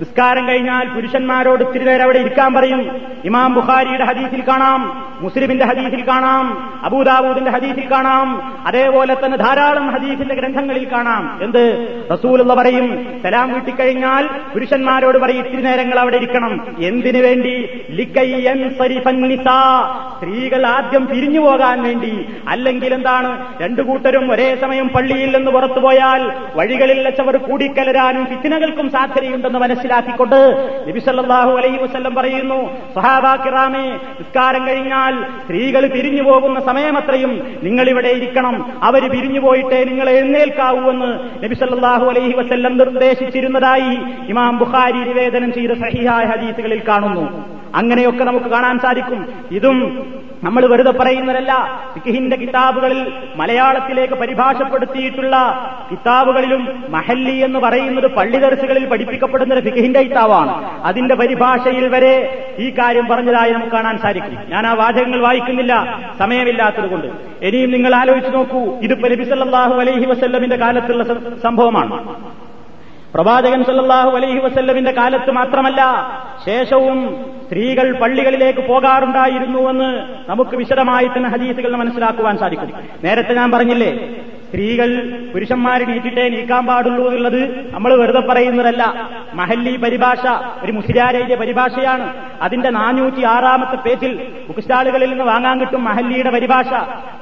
നിസ്കാരം കഴിഞ്ഞാൽ പുരുഷന്മാരോട് ഇത്തിരി നേരം അവിടെ ഇരിക്കാൻ പറയും. ഇമാം ബുഖാരിയുടെ ഹദീസിൽ കാണാം മുസ്ലിമിന്റെ ഹദീസിൽ കാണാം അബൂദാബൂദിന്റെ ഹദീസിൽ കാണാം അതേപോലെ തന്നെ ധാരാളം ഹദീസിന്റെ ഗ്രന്ഥങ്ങളിൽ കാണാം. എന്ത്? റസൂലുള്ള പറയും സലാം വീട്ടിക്കഴിഞ്ഞാൽ പുരുഷന്മാരോട് പറയും ഇത്തിരി നേരങ്ങൾ അവിടെ ഇരിക്കണം. എന്തിനു വേണ്ടി? സ്ത്രീകൾ ആദ്യം പിരിഞ്ഞു പോകാൻ വേണ്ടി. അല്ലെങ്കിൽ എന്താണ്? രണ്ടു കൂട്ടരും ഒരേ സമയം പള്ളിയിൽ നിന്ന് പുറത്തു പോയാൽ വഴികളിൽ വെച്ചവർ കൂടിക്കലരാനും ഫിത്തിനകൾക്കും സാധ്യതയുണ്ടെന്ന് മനസ്സിലാക്കിക്കൊണ്ട് നബിസല്ലാഹു അലൈഹി വസ്ല്ലം പറയുന്നു സഹാബാക്കിറാമേ നിസ്കാരം കഴിഞ്ഞാൽ സ്ത്രീകൾ പിരിഞ്ഞു പോകുന്ന സമയമത്രയും നിങ്ങൾ ഇവിടെ ഇരിക്കണം. അവർ പിരിഞ്ഞു പോയിട്ടേ നിങ്ങൾ എഴുന്നേൽക്കാവൂ എന്ന് നബിസല്ലാഹു അലൈഹി വസ്ല്ലം നിർദ്ദേശിച്ചിരുന്നതായി ഇമാം ബുഖാരി നിവേദനം ചെയ്ത സഹിഹായ ഹദീസുകളിൽ കാണുന്നു. അങ്ങനെയൊക്കെ നമുക്ക് കാണാൻ സാധിക്കും. ഇതും നമ്മൾ വെറുതെ പറയുന്നതല്ല. ഫിഖിന്റെ കിതാബുകളിൽ മലയാളത്തിലേക്ക് പരിഭാഷപ്പെടുത്തിയിട്ടുള്ള കിതാബുകളിലും മഹല്ലി എന്ന് പറയുന്നത് പള്ളി ദർസുകളിൽ പഠിപ്പിക്കപ്പെടുന്ന ഒരു ഫിഖിന്റെ കിതാബാണ്. അതിന്റെ പരിഭാഷയിൽ വരെ ഈ കാര്യം പറഞ്ഞതായി നമുക്ക് കാണാൻ സാധിക്കും. ഞാൻ ആ വാചകങ്ങൾ വായിക്കുന്നില്ല. സമയമില്ലാത്തത് കൊണ്ട് ഇനിയും നിങ്ങൾ ആലോചിച്ചു നോക്കൂ. ഇത് നബി സല്ലല്ലാഹു അലൈഹി വസല്ലമിന്റെ കാലത്തുള്ള സംഭവമാണ്. പ്രവാചകൻ സല്ലാഹു അലൈഹി വസല്ലമിന്റെ കാലത്ത് മാത്രമല്ല ശേഷവും സ്ത്രീകൾ പള്ളികളിലേക്ക് പോകാറുണ്ടായിരുന്നുവെന്ന് നമുക്ക് വിശദമായി തന്നെ ഹദീസുകൾ മനസ്സിലാക്കുവാൻ സാധിക്കും. നേരത്തെ ഞാൻ പറഞ്ഞില്ലേ സ്ത്രീകൾ പുരുഷന്മാരെ നീട്ടിട്ടേ നീക്കാൻ പാടുള്ളൂ എന്നുള്ളത് നമ്മൾ വെറുതെ പറയുന്നതല്ല. മഹല്ലി പരിഭാഷ ഒരു മുസ്ലിയാരയുടെ പരിഭാഷയാണ്. അതിന്റെ നാനൂറ്റി ആറാമത്തെ പേജിൽ ബുക്ക്സ്റ്റാളുകളിൽ നിന്ന് വാങ്ങാൻ കിട്ടും മഹല്ലിയുടെ പരിഭാഷ.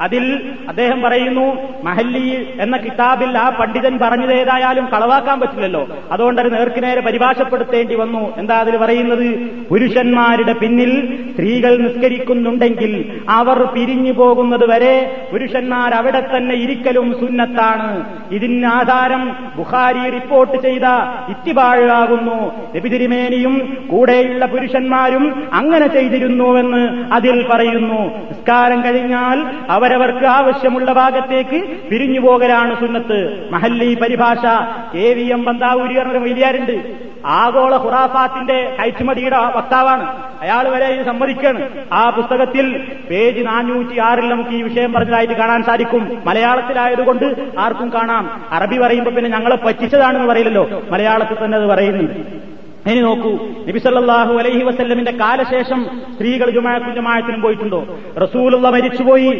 അതിൽ അദ്ദേഹം പറയുന്നു മഹല്ലി എന്ന കിതാബിൽ ആ പണ്ഡിതൻ പറഞ്ഞത് ഏതായാലും കളവാക്കാൻ പറ്റില്ലല്ലോ. അതുകൊണ്ട് അത് നേർക്കുനേരെ പരിഭാഷപ്പെടുത്തേണ്ടി വന്നു. എന്താ അതിൽ പറയുന്നത്? പുരുഷന്മാരുടെ പിന്നിൽ സ്ത്രീകൾ നിസ്കരിക്കുന്നുണ്ടെങ്കിൽ അവർ പിരിഞ്ഞു പോകുന്നത് വരെ പുരുഷന്മാർ അവിടെ തന്നെ ഇരിക്കലും സുന്നത്താണ്. ഇതിന് ആധാരം ബുഖാരി റിപ്പോർട്ട് ചെയ്ത ഇത്തിബാഴാകുന്നു നബിതിരിമേനിയും കൂടെയുള്ള പുരുഷന്മാരും അങ്ങനെ ചെയ്തിരുന്നുവെന്ന് അതിൽ പറയുന്നു. നിസ്കാരം കഴിഞ്ഞാൽ അവരവർക്ക് ആവശ്യമുള്ള ഭാഗത്തേക്ക് പിരിഞ്ഞു പോകലാണ് സുന്നത്ത്. മഹല്ലി പരിഭാഷ കെ വി എം ബന്താവൂരി പറഞ്ഞൊരു വലിയാരുണ്ട്. ആഗോള ഹുറാഫാത്തിന്റെ കയറ്റുമതിയുടെ വക്താവാണ്. അയാൾ വരെ ഇത് സമ്മതിക്കാണ്. ആ പുസ്തകത്തിൽ പേജ് നാനൂറ്റി ആറിൽ നമുക്ക് ഈ വിഷയം പറഞ്ഞതായിട്ട് കാണാൻ സാധിക്കും. മലയാളത്തിലായതുകൊണ്ട് ആർക്കും കാണാം. അറബി പറയുമ്പോൾ പിന്നെ ഞങ്ങളെ പറ്റിച്ചതാണെന്ന് പറയില്ലല്ലോ. മലയാളത്തിൽ തന്നെ അത് പറയുന്നുണ്ട്. ഇനി നോക്കൂ നബിസല്ലാഹു അലൈഹി വസല്ലമിന്റെ കാലശേഷം സ്ത്രീകൾ ജുമാക്കും ജമായത്തിനും പോയിട്ടുണ്ടോ? റസൂലുള്ള മരിച്ചുപോയി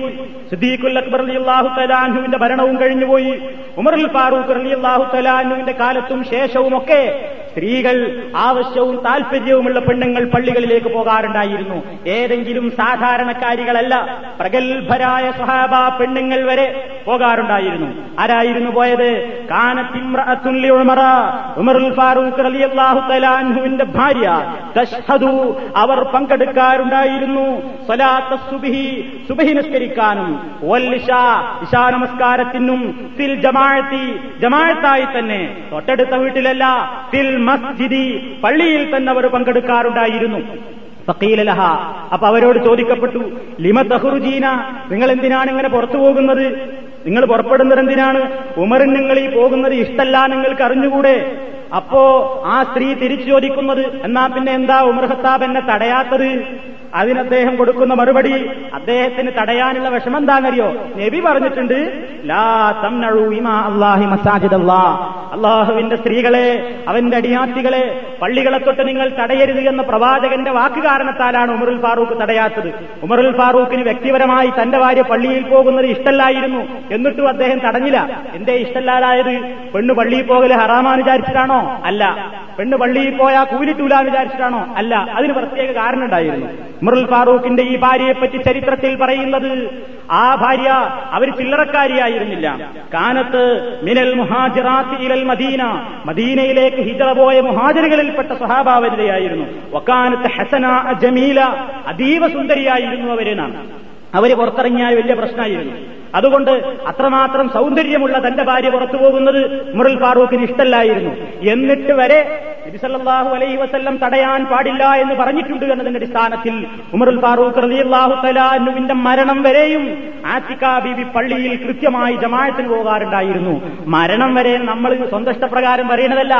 സിദ്ദീഖുൽ അക്ബർ അലിയല്ലാഹു തലാൻഹുവിന്റെ ഭരണവും കഴിഞ്ഞുപോയി ഉമറുൽ ഫാറൂഖ് അലിയല്ലാഹു തലാൻഹുവിന്റെ കാലത്തും ശേഷവും ഒക്കെ സ്ത്രീകൾ ആവശ്യവും താൽപര്യവുമുള്ള പെണ്ണുങ്ങൾ പള്ളികളിലേക്ക് പോകാറുണ്ടായിരുന്നു. ഏതെങ്കിലും സാധാരണക്കാരികളല്ല പ്രഗത്ഭരായ സഹാബ പെണ്ണുങ്ങൾ വരെ പോകാറുണ്ടായിരുന്നു. ആരായിരുന്നു പോയത്? ഉമറ ഉമറുൽ ഫാറൂഖ് റളിയല്ലാഹു തലാൻഹുവിന്റെ ഭാര്യ തഷ്ഹദു അവർ പങ്കെടുക്കാറുണ്ടായിരുന്നു. സ്വലാത്ത സുബിഹി സുബഹി നിസ്കരിക്കാനും. ഇഷാ നമസ്കാരത്തിനും. ഫിൽ ജമാഴത്തി ജമാഴത്തായി തന്നെ. തൊട്ടടുത്ത വീട്ടിലല്ല ഫിൽ മസ്ജിദി. പള്ളിയിൽ തന്നെ അവർ പങ്കെടുക്കാറുണ്ടായിരുന്നു. ഫക്കീലലഹ അപ്പൊ അവരോട് ചോദിക്കപ്പെട്ടു ലിമ തഹുറുജീന? നിങ്ങൾ എന്തിനാണ് ഇങ്ങനെ പുറത്തു പോകുന്നത്? നിങ്ങൾ പുറപ്പെടുന്നത് എന്തിനാണ് ഉമറിൻ നിങ്ങൾ ഈ പോകുന്നത് ഇഷ്ടല്ല നിങ്ങൾക്ക് അറിഞ്ഞുകൂടെ? അപ്പോ ആ സ്ത്രീ തിരിച്ചു ചോദിക്കുന്നത് എന്നാ പിന്നെ എന്താ ഉമർ ഹത്താബ് എന്നെ തടയാത്തത്? അതിന് അദ്ദേഹം കൊടുക്കുന്ന മറുപടി അദ്ദേഹത്തിന് തടയാനുള്ള വിഷമം എന്താണെന്നറിയോ നബി പറഞ്ഞിട്ടുണ്ട് ലാ തംനഴു ഇമാ അള്ളാഹി മസാജിദ് അള്ളാ അള്ളാഹുവിന്റെ സ്ത്രീകളെ അവന്റെ അടിയാത്തികളെ പള്ളികളെ തൊട്ട് നിങ്ങൾ തടയരുത് എന്ന പ്രവാചകന്റെ വാക്ക് കാരണത്താലാണ് ഉമറുൽ ഫാറൂഖ് തടയാത്തത്. ഉമറുൽ ഫാറൂഖിന് വ്യക്തിപരമായി തന്റെ ഭാര്യ പള്ളിയിൽ പോകുന്നത് ഇഷ്ടല്ലായിരുന്നു എന്നിട്ടും അദ്ദേഹം തടഞ്ഞില്ല. എന്തേ ഇഷ്ടല്ലാതായത് പെണ്ണ് പള്ളിയിൽ പോകൽ ഹറാമാന്ന് വിചാരിച്ചിട്ടാണോ? അല്ല. പെണ്ണ് പള്ളിയിൽ പോയാൽ കൂലിട്ടൂലാന്ന് വിചാരിച്ചിട്ടാണോ? അല്ല. അതിന് പ്രത്യേക കാരണം ഉണ്ടായിരുന്നു. ഉമറുൽ ഫാറൂഖിന്റെ ഈ ഭാര്യയെപ്പറ്റി ചരിത്രത്തിൽ പറയുന്നത് ആ ഭാര്യ അവർ ചില്ലറക്കാരിയായിരുന്നില്ല കാനത്ത് മിനൽ മുഹാജിറാത്തി ഇലൽ മദീന. മദീനയിലേക്ക് ഹിജറ പോയ മുഹാജിറുകളിൽപ്പെട്ട സ്വഹാഭാവനതയായിരുന്നു വക്കാനത്ത് ഹസന ജമീല അതീവ സുന്ദരിയായിരുന്നു അവരെന്നാണ് അവർ പുറത്തിറങ്ങിയാൽ വലിയ പ്രശ്നമായിരുന്നു. അതുകൊണ്ട് അത്രമാത്രം സൗന്ദര്യമുള്ള തന്റെ ഭാര്യ പുറത്തു പോകുന്നത് മുറൽ ഫാറൂഖിന് ഇഷ്ടല്ലായിരുന്നു. എന്നിട്ട് വരെ നബിസല്ലാഹു അലൈഹി വസ്ല്ലം തടയാൻ പാടില്ല എന്ന് പറഞ്ഞിട്ടുണ്ട് എന്നതിന്റെ അടിസ്ഥാനത്തിൽ ഉമറുൽ ഫാറൂഖ് റളിയല്ലാഹു തലാനുവിന്റെ മരണം വരെയും ആറ്റിക്ക ബീബി പള്ളിയിൽ കൃത്യമായി ജമായത്തിന് പോകാറുണ്ടായിരുന്നു. മരണം വരെ നമ്മൾ സ്വന്തം ഇഷ്ടപ്രകാരം പറയുന്നതല്ല.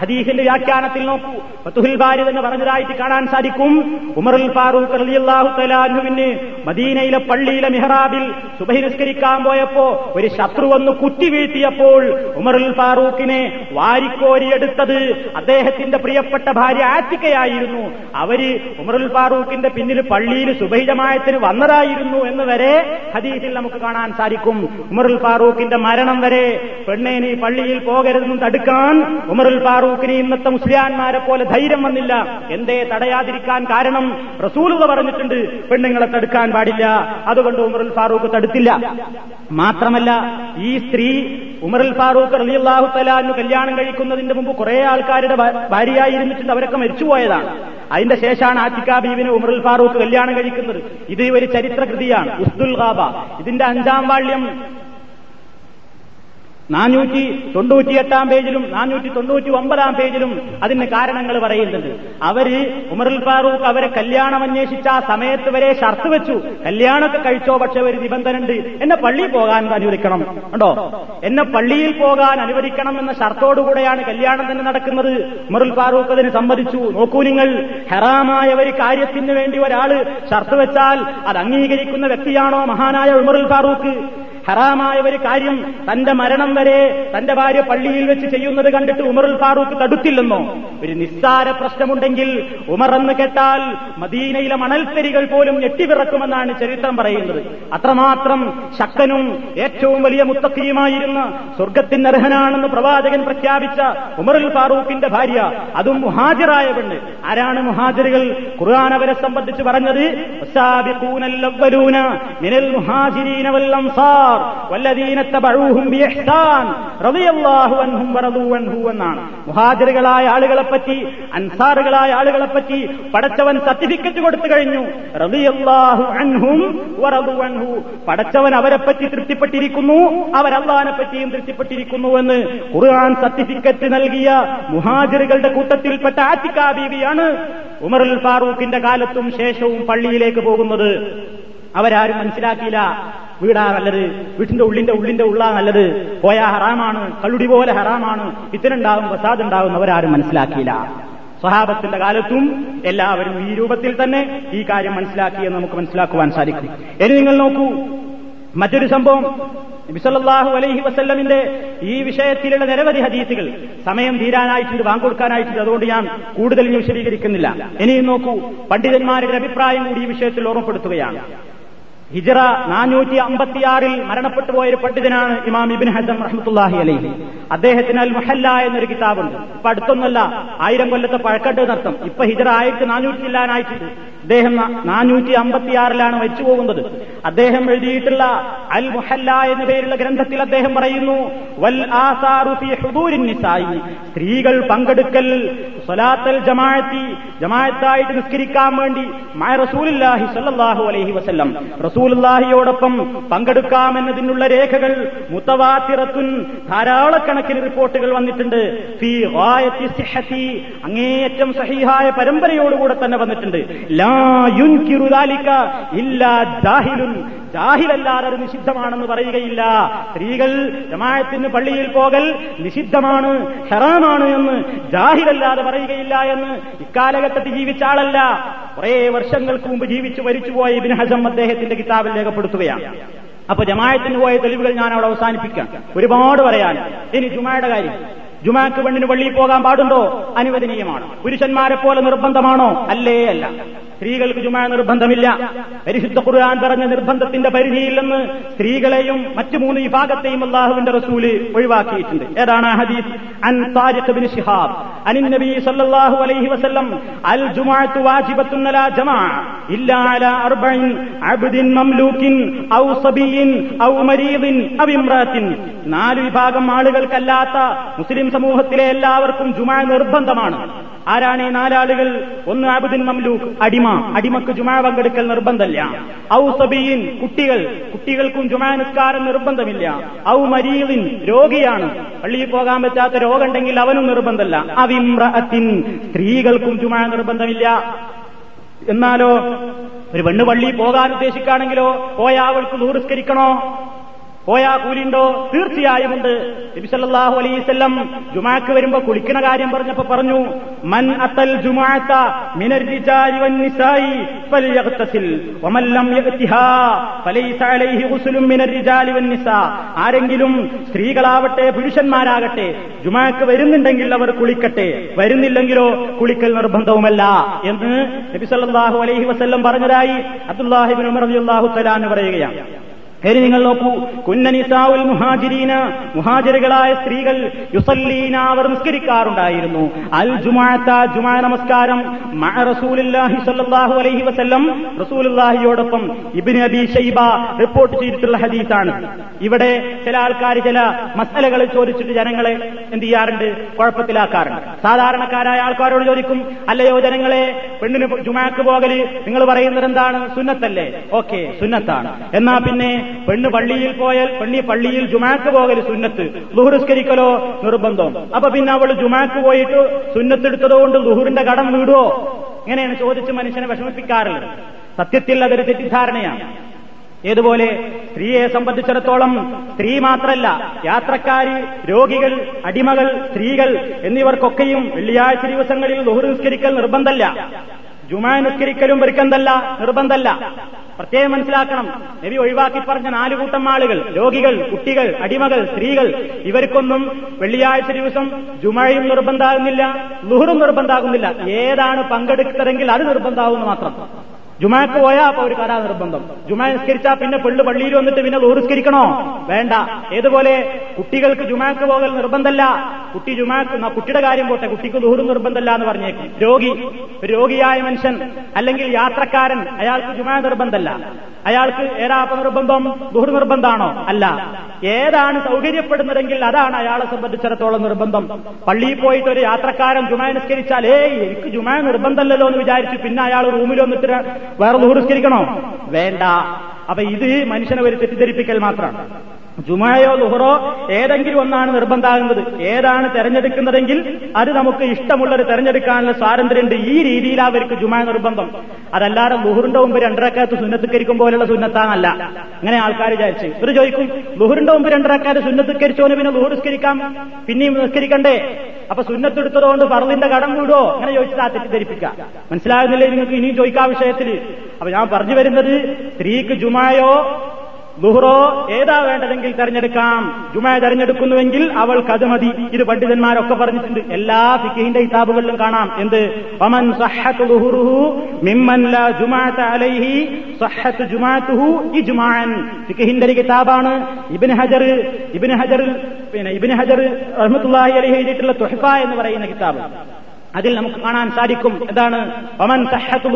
ഹദീഫിന്റെ വ്യാഖ്യാനത്തിൽ നോക്കൂ. ഫത്തുഹിൽ ബാരി എന്ന് പറഞ്ഞതായിട്ട് കാണാൻ സാധിക്കും. ഉമറുൽ ഫാറൂഖ് റളിയല്ലാഹു തലാനുവിന് മദീനയിലെ പള്ളിയിലെ മിഹ്റാബിൽ സുബഹി നിസ്കരിക്കാൻ പോയപ്പോ ഒരു ശത്രു വന്ന് കുത്തി വീഴ്ത്തിയപ്പോൾ ഉമറുൽ ഫാറൂഖിനെ വാരിക്കോരിയെടുത്തത് അദ്ദേഹത്തിന്റെ പ്രിയപ്പെട്ട ഭാര്യ ആറ്റിക്കയായിരുന്നു. അവർ ഉമറുൽ ഫാറൂഖിന്റെ പിന്നിൽ പള്ളിയിൽ സുബഹിജമായത്തിന് വന്നതായിരുന്നു എന്ന് വരെ ഹദീസിൽ നമുക്ക് കാണാൻ സാധിക്കും. ഉമറുൽ ഫാറൂഖിന്റെ മരണം വരെ പെണ്ണെ നീ പള്ളിയിൽ പോകരുതെന്നും തടുക്കാൻ ഉമറുൽ ഫാറൂഖിന് ഇന്നത്തെ മുസ്ലിയാന്മാരെ പോലെ ധൈര്യം വന്നില്ല. എന്തേ തടയാതിരിക്കാൻ കാരണം റസൂലുള്ള പറഞ്ഞിട്ടുണ്ട്. പെണ്ണുങ്ങളെ തടുക്കാൻ പാടില്ല. അതുകൊണ്ട് ഉമറുൽ ഫാറൂഖ് തടുത്തില്ല. മാത്രമല്ല ഈ സ്ത്രീ ഉമറുൽ ഫാറൂഖ് റലിയല്ലാഹു തലാന്ന് കല്യാണം കഴിക്കുന്നതിന്റെ മുമ്പ് കുറെ ആൾക്കാരുടെ ഭാര്യയായിരുന്നിട്ടുണ്ട് അവരൊക്കെ മരിച്ചുപോയതാണ്. അതിന്റെ ശേഷമാണ് ആറ്റിക്ക ബീവിനെ ഉമറുൽ ഫാറൂഖ് കല്യാണം കഴിക്കുന്നത്. ഇത് ഒരു ചരിത്ര കൃതിയാണ് ഉസ്ദുൽ ഖാബ. ഇതിന്റെ അഞ്ചാം വാള്യം നാനൂറ്റി തൊണ്ണൂറ്റിയെട്ടാം പേജിലും നാനൂറ്റി തൊണ്ണൂറ്റി ഒമ്പതാം പേജിലും അതിന് കാരണങ്ങൾ പറയുന്നുണ്ട്. അവർ ഉമറുൽ ഫാറൂഖ് അവരെ കല്യാണം അന്വേഷിച്ച ആ സമയത്ത് വരെ ഷർത്ത് വെച്ചു. കല്യാണമൊക്കെ കഴിച്ചോ പക്ഷെ ഒരു നിബന്ധനയുണ്ട്. എന്നെ പള്ളിയിൽ പോകാൻ അനുവദിക്കണം. ഉണ്ടോ എന്നെ പള്ളിയിൽ പോകാൻ അനുവദിക്കണം എന്ന ഷർത്തോടുകൂടെയാണ് കല്യാണം തന്നെ നടക്കുന്നത്. ഉമറുൽ ഫാറൂഖ് അതിന് സമ്മതിച്ചു. നോക്കൂ നിങ്ങൾ ഹെറാമായ ഒരു കാര്യത്തിന് വേണ്ടി ഒരാൾ ഷർത്ത് വെച്ചാൽ അത് അംഗീകരിക്കുന്ന വ്യക്തിയാണോ മഹാനായ ഉമറുൽ ഫാറൂഖ്? ഹറാമായ ഒരു കാര്യം തന്റെ മരണം വരെ തന്റെ ഭാര്യ പള്ളിയിൽ വെച്ച് ചെയ്യുന്നത് കണ്ടിട്ട് ഉമറുൽ ഫാറൂഖ് തടുത്തില്ലെന്നോ ഒരു നിസ്സാര പ്രശ്നമുണ്ടെങ്കിൽ ഉമർ എന്ന് കേട്ടാൽ മദീനയിലെ മണൽത്തരികൾ പോലും ഞെട്ടിവിറക്കുമെന്നാണ് ചരിത്രം പറയുന്നത്. അത്രമാത്രം ശക്തനും ഏറ്റവും വലിയ മുത്തക്കിയുമായിരുന്ന സ്വർഗത്തിന് അർഹനാണെന്ന് പ്രവാചകൻ പ്രഖ്യാപിച്ച ഉമറുൽ ഫാറൂഖിന്റെ ഭാര്യ അതും മുഹാജിറായ പെണ്ണ്. ആരാണ് മുഹാജിറുകൾ? ഖുർആൻ അവരെ സംബന്ധിച്ച് പറഞ്ഞത് മിനൽ മുഹാജിരീന വൽ അൻസാർ എന്നാണ്. മുഹാജിറുകളായ ആളുകളെപ്പറ്റി അൻസാറുകളായ ആളുകളെപ്പറ്റി പടച്ചവൻ സർട്ടിഫിക്കറ്റ് കൊടുത്തു കഴിഞ്ഞു. പടച്ചവൻ അവരെപ്പറ്റി പറ്റി തൃപ്തിപ്പെട്ടിരിക്കുന്നു അള്ളാഹിനെ പറ്റിയും തൃപ്തിപ്പെട്ടിരിക്കുന്നു എന്ന് ഖുർആൻ സർട്ടിഫിക്കറ്റ് നൽകിയ മുഹാജിറുകളുടെ കൂട്ടത്തിൽപ്പെട്ട ആറ്റിക്ക ബീവിയാണ് ഉമറുൽ ഫാറൂഖിന്റെ കാലത്തും ശേഷവും പള്ളിയിലേക്ക് പോകുന്നത്. അവരാരും മനസ്സിലാക്കിയില്ല. വീടാ നല്ലത്. വീട്ടിന്റെ ഉള്ളിന്റെ ഉള്ളിന്റെ ഉള്ളാ നല്ലത്. പോയാ ഹറാമാണ്. കള്ളുടി പോലെ ഹറാമാണ്. ഇത്തനുണ്ടാവും പ്രസാദ് ഉണ്ടാവും അവരാരും മനസ്സിലാക്കിയില്ല. സ്വഹാബത്തിന്റെ കാലത്തും എല്ലാവരും ഈ രൂപത്തിൽ തന്നെ ഈ കാര്യം മനസ്സിലാക്കിയെന്ന് നമുക്ക് മനസ്സിലാക്കുവാൻ സാധിക്കും. ഇനി നിങ്ങൾ നോക്കൂ. മറ്റൊരു സംഭവം. ബിസലാഹു അലൈഹി വസല്ലമിന്റെ ഈ വിഷയത്തിലുള്ള നിരവധി ഹദീസുകൾ. സമയം തീരാനായിട്ടുണ്ട് വാങ്ങൊടുക്കാനായിട്ടുണ്ട് അതുകൊണ്ട് ഞാൻ കൂടുതൽ വിശദീകരിക്കുന്നില്ല. ഇനിയും നോക്കൂ. പണ്ഡിതന്മാരുടെ അഭിപ്രായം കൂടി ഈ വിഷയത്തിൽ ഓർമ്മപ്പെടുത്തുകയാണ്. ഹിജറ നാനൂറ്റി അമ്പത്തിയാറിൽ മരണപ്പെട്ടു പോയൊരു പണ്ഡിതനാണ് ഇമാം ഇബിൻ ഹസം റഹ്മത്തുല്ലാഹി അലൈഹി. അദ്ദേഹത്തിന് അൽ മുഹല്ല എന്നൊരു കിതാബുണ്ട്. ഇപ്പൊ അടുത്തൊന്നല്ല ആയിരം കൊല്ലത്തെ പഴക്കട്ട് നർത്തം ഇപ്പൊ ഹിജറ ആയിരത്തി നാനൂറ്റി ഇല്ലാനായിട്ടുണ്ട്. അദ്ദേഹം നാനൂറ്റി അമ്പത്തിയാറിലാണ് വെച്ചു പോകുന്നത് അദ്ദേഹം എഴുതിയിട്ടുള്ള അൽ മുഹല്ല എന്ന പേരുള്ള ഗ്രന്ഥത്തിൽ അദ്ദേഹം പറയുന്നു വൽ നിസായി. സ്ത്രീകൾ പങ്കെടുക്കൽ സ്വലാത്തൽ ജമാഅത്തി ജമാഅത്തായിട്ട് നിസ്കരിക്കാൻ വേണ്ടി മായ റസൂലുള്ളാഹി സ്വല്ലല്ലാഹു അലൈഹി വസ്ല്ലം. റസൂലുല്ലാഹിയോടൊപ്പം പങ്കെടുക്കാമെന്നതിനുള്ള രേഖകൾ മുത്തവാത്തിറത്തുൻ ധാരാളക്കണക്കിന് റിപ്പോർട്ടുകൾ വന്നിട്ടുണ്ട്. അങ്ങേയറ്റം സഹിഹായ പരമ്പരയോടുകൂടെ തന്നെ വന്നിട്ടുണ്ട്. ലാ ജാഹിലല്ലാതെ അത് നിഷിദ്ധമാണെന്ന് പറയുകയില്ല. സ്ത്രീകൾ ജമായത്തിന് പള്ളിയിൽ പോകൽ നിഷിദ്ധമാണ് ഹറാമാണ് എന്ന് ജാഹിലല്ലാതെ പറയുകയില്ല എന്ന് ഇക്കാലഘട്ടത്തിൽ ജീവിച്ച ആളല്ല. കുറെ വർഷങ്ങൾക്ക് മുമ്പ് ജീവിച്ചു മരിച്ചുപോയ ഇബിൻ ഹസം അദ്ദേഹത്തിന്റെ കിതാബിൽ രേഖപ്പെടുത്തുകയാണ്. അപ്പൊ ജമായത്തിന് പോയ തെളിവുകൾ ഞാൻ അവിടെ അവസാനിപ്പിക്കാം. ഒരുപാട് പറയാൻ. ഇനി ജുമായുടെ കാര്യം. ജുമാക്ക് പെണ്ണിന് പള്ളിയിൽ പോകാൻ പാടുണ്ടോ? അനുവദനീയമാണ്. പുരുഷന്മാരെ പോലെ നിർബന്ധമാണോ? അല്ലേ അല്ല. സ്ത്രീകൾക്ക് ജുമാ നിർബന്ധമില്ല. പരിശുദ്ധ ഖുർആൻ പറഞ്ഞ നിർബന്ധത്തിന്റെ പരിധിയില്ലെന്ന് സ്ത്രീകളെയും മറ്റു മൂന്ന് വിഭാഗത്തെയും അള്ളാഹുവിന്റെ റസൂൽ ഒഴിവാക്കിയിട്ടുണ്ട്. ഏതാണ് ഹദീസ്? അൻ താരിഖ് ബിൻ ശിഹാബ്. അൻ നബി സല്ലല്ലാഹു അലൈഹി വസല്ലം അൽ ജുമാഅത്തു വാജിബത്തുൻ ലാ ജമാഅ ഇല്ലാ അലാ അർബഇൻ അബ്ദിൻ മംലൂക്കിൻ ഔ സബിയിൻ ഔ മരീദിൻ ഔ ഇംറാത്തിൻ. നാല് വിഭാഗം ആളുകൾക്കല്ലാത്ത മുസ്ലിം സമൂഹത്തിലെ എല്ലാവർക്കും ജുമാ നിർബന്ധമാണ്. ആരാണ് ഈ നാലാളുകൾ? ഒന്ന് അബ്ദിൻ മംലൂക്ക് അടിമ അടിമക്ക് ജുമാ പങ്കെടുക്കൽ നിർബന്ധമില്ല. ഔ സബീൻ കുട്ടികൾ കുട്ടികൾക്കും ജുമാ നിസ്കാരം നിർബന്ധമില്ല. ഔ മരീലിൻ രോഗിയാണ്. പള്ളിയിൽ പോകാൻ പറ്റാത്ത രോഗമുണ്ടെങ്കിൽ അവനും നിർബന്ധമല്ല. അവിമ്രഅത്തിൻ സ്ത്രീകൾക്കും ജുമാ നിർബന്ധമില്ല. എന്നാലോ ഒരു പെണ്ണ് പള്ളിയിൽ പോകാൻ ഉദ്ദേശിക്കുകയാണെങ്കിലോ പോയ അവൾക്ക് നൂറുസ്കരിക്കണോ പോയാ കൂലിണ്ടോ? തീർച്ചയായും ഉണ്ട്. നബിസല്ലാഹു അലൈവല്ലം ജുമാക്ക് വരുമ്പോ കുളിക്കുന്ന കാര്യം പറഞ്ഞപ്പോ പറഞ്ഞു മൻ അത്തൽ ജുമാഅത്ത മിനർ അലൈഹി മിനർ ആരെങ്കിലും സ്ത്രീകളാവട്ടെ പുരുഷന്മാരാകട്ടെ ജുമാക്ക് വരുന്നുണ്ടെങ്കിൽ അവർ കുളിക്കട്ടെ വരുന്നില്ലെങ്കിലോ കുളിക്കൽ നിർബന്ധവുമല്ല എന്ന് നബി സല്ലല്ലാഹു അലൈഹി വസല്ലം പറഞ്ഞതായി അബ്ദുല്ലാഹിബിൻ ഉമർ റളിയല്ലാഹു തആല പറയുകയാണ്. ഇനി നിങ്ങൾ നോക്കൂ. കുന്നനിസാവുൽ മുഹാജിരീന മുഹാജിറുകളായ സ്ത്രീകൾ യുസല്ലീന അവർ നിസ്കരിക്കാറുണ്ടായിരുന്നു. അൽ ജുമാഅത്ത ജുമാ നമസ്കാരം മഅ റസൂലുള്ളാഹി സ്വല്ലല്ലാഹു അലൈഹി വസല്ലം റസൂലുള്ളാഹിയോടൊപ്പം ഇബ്നു അബി ഷൈബ റിപ്പോർട്ട് ചെയ്തിട്ടുള്ള ഹദീസാണ്. ഇവിടെ ചില ആൾക്കാർ ചില മസലകൾ ചോദിച്ചിട്ട് ജനങ്ങളെ എന്ത് ചെയ്യാറുണ്ട്? കുഴപ്പത്തിലാക്കാറുണ്ട്. സാധാരണക്കാരായ ആൾക്കാരോട് ചോദിക്കും അല്ലയോ ജനങ്ങളെ പെണ്ണിന് ജുമാക്ക് പോകൽ നിങ്ങൾ പറയുന്നത് എന്താണ് സുന്നത്തല്ലേ? ഓക്കെ സുന്നത്താണ്. എന്നാ പിന്നെ പെണ്ണ് പള്ളിയിൽ പോയാൽ പെണ്ണി പള്ളിയിൽ ജുമാക്ക് പോകൽ സുന്നത്ത്. ലുഹുറുസ്കരിക്കലോ നിർബന്ധം. അപ്പൊ പിന്നെ അവൾ ജുമാക്ക് പോയിട്ട് സുന്നത്തെടുത്തതുകൊണ്ട് ലുഹുറിന്റെ കടം വീടുവോ? ഇങ്ങനെയാണ് ചോദിച്ച് മനുഷ്യനെ വിഷമിപ്പിക്കാറുള്ളത് സത്യത്തിൽ അതൊരു തെറ്റിദ്ധാരണയാണ്. ഏതുപോലെ? സ്ത്രീയെ സംബന്ധിച്ചിടത്തോളം സ്ത്രീ മാത്രല്ല യാത്രക്കാര് രോഗികൾ അടിമകൾ സ്ത്രീകൾ എന്നിവർക്കൊക്കെയും വെള്ളിയാഴ്ച ദിവസങ്ങളിൽ ലുഹുർ നിസ്കരിക്കൽ നിർബന്ധമല്ല ജുമാ നിസ്കരിക്കലും വെറുക്കന്തല്ല നിർബന്ധമല്ല പ്രത്യേകം മനസ്സിലാക്കണം. നബി ഒഴിവാക്കി പറഞ്ഞ നാല് കൂട്ടം ആളുകൾ രോഗികൾ കുട്ടികൾ അടിമകൾ സ്ത്രീകൾ ഇവർക്കൊന്നും വെള്ളിയാഴ്ച ദിവസം ജുമഴയും നിർബന്ധാകുന്നില്ല ലുഹറും നിർബന്ധാകുന്നില്ല. ഏതാണ് പങ്കെടുത്തതെങ്കിൽ അത് നിർബന്ധാവുന്നു മാത്രം. ജുമാക്ക് പോയാ അപ്പൊ ഒരു കരാ നിർബന്ധം ജുമാ നിസ്കരിച്ചാ പിന്നെ പെള്ളു പള്ളിയിൽ വന്നിട്ട് പിന്നെ ദൂരസ്കരിക്കണോ വേണ്ട. ഏതുപോലെ? കുട്ടികൾക്ക് ജുമാക്ക് പോകൽ നിർബന്ധമല്ല കുട്ടി ജുമാക്ക് കുട്ടിയുടെ കാര്യം പോട്ടെ. കുട്ടിക്ക് ലൂറ് നിർബന്ധമല്ല എന്ന് പറഞ്ഞേക്കും. രോഗി. രോഗിയായ മനുഷ്യൻ അല്ലെങ്കിൽ യാത്രക്കാരൻ അയാൾക്ക് ജുമാ നിർബന്ധമല്ല അയാൾക്ക് ഏതാപ്പ നിർബന്ധം? ദുഹർ നിർബന്ധമാണോ അല്ല. ഏതാണ് സൗകര്യപ്പെടുന്നതെങ്കിൽ അതാണ് അയാളെ സംബന്ധിച്ചിടത്തോളം നിർബന്ധം. പള്ളിയിൽ പോയിട്ട് ഒരു യാത്രക്കാരൻ ജുമാ നിസ്കരിച്ചാൽ ഏയ് എനിക്ക് ജുമാ നിർബന്ധമല്ലല്ലോ എന്ന് വിചാരിച്ച് പിന്നെ അയാൾ റൂമിൽ വന്നിട്ട് വേറെ ദുഹുറിസ്കരിക്കണോ വേണ്ട. അപ്പൊ ഇത് മനുഷ്യനെ ഒരു തെറ്റിദ്ധരിപ്പിക്കൽ മാത്രമാണ്. ജുമായോ ദുഹറോ ഏതെങ്കിലും ഒന്നാണ് നിർബന്ധമാകുന്നത് ഏതാണ് തെരഞ്ഞെടുക്കുന്നതെങ്കിൽ അത് നമുക്ക് ഇഷ്ടമുള്ളത് തെരഞ്ഞെടുക്കാനുള്ള സ്വാതന്ത്ര്യമുണ്ട് ഈ രീതിയിൽ അവർക്ക് ജുമാ നിർബന്ധം. അതല്ലാതെ ദുഹുറിന്റെ മുമ്പ് രണ്ടരക്കാലത്ത് സുന്നത്തിക്കരിക്കും പോലുള്ള സുന്നത്താണല്ല. അങ്ങനെ ആൾക്കാർ വിചാരിച്ച്. ഇവർ ചോദിക്കും ദുഹുറിന്റെ മുമ്പ് രണ്ടരക്കാലത്ത് സുന്നത്തിക്കരിച്ചോന് പിന്നെ ലുഹർ നിസ്കരിക്കാം? പിന്നെയും നിസ്കരിക്കണ്ടേ? അപ്പൊ സുന്നത്തെടുത്തതുകൊണ്ട് ഫറലിന്റെ കടം കൂടോ അങ്ങനെ ചോദിച്ചാൽ തെറ്റിദ്ധരിപ്പിക്കുക മനസ്സിലാകുന്നില്ലേ നിങ്ങൾക്ക് ഇനിയും ചോദിക്കാം വിഷയത്തിൽ അപ്പൊ ഞാൻ പറഞ്ഞു വരുന്നത് സ്ത്രീക്ക് ജുമായോ ലുഹറോ ഏതാ വേണ്ടതെങ്കിൽ തെരഞ്ഞെടുക്കാം. ജുമ തെരഞ്ഞെടുക്കുന്നുവെങ്കിൽ അവൾ അത് മതി. ഇത് പണ്ഡിതന്മാരൊക്കെ പറഞ്ഞിട്ടുണ്ട്. എല്ലാ ഫിക്കിന്റെ കിതാബുകളിലും കാണാം. എന്ത്? പമൻ സഹത്ത് ജുമാഅത്തുഹു ഇജ്മാഅൻ കിതാബാണ് ഇബ്നു ഹജർ ഇബ്നു ഹജർ പിന്നെ ഇബ്നു ഹജർ റഹ്മത്തുള്ളാഹി അലൈഹി എഴുതിയിട്ടുള്ള തുഹഫ എന്ന് പറയുന്ന കിതാബ്. അതിൽ നമുക്ക് കാണാൻ സാധിക്കും. എന്താണ്? പമൻ സഹത്ത്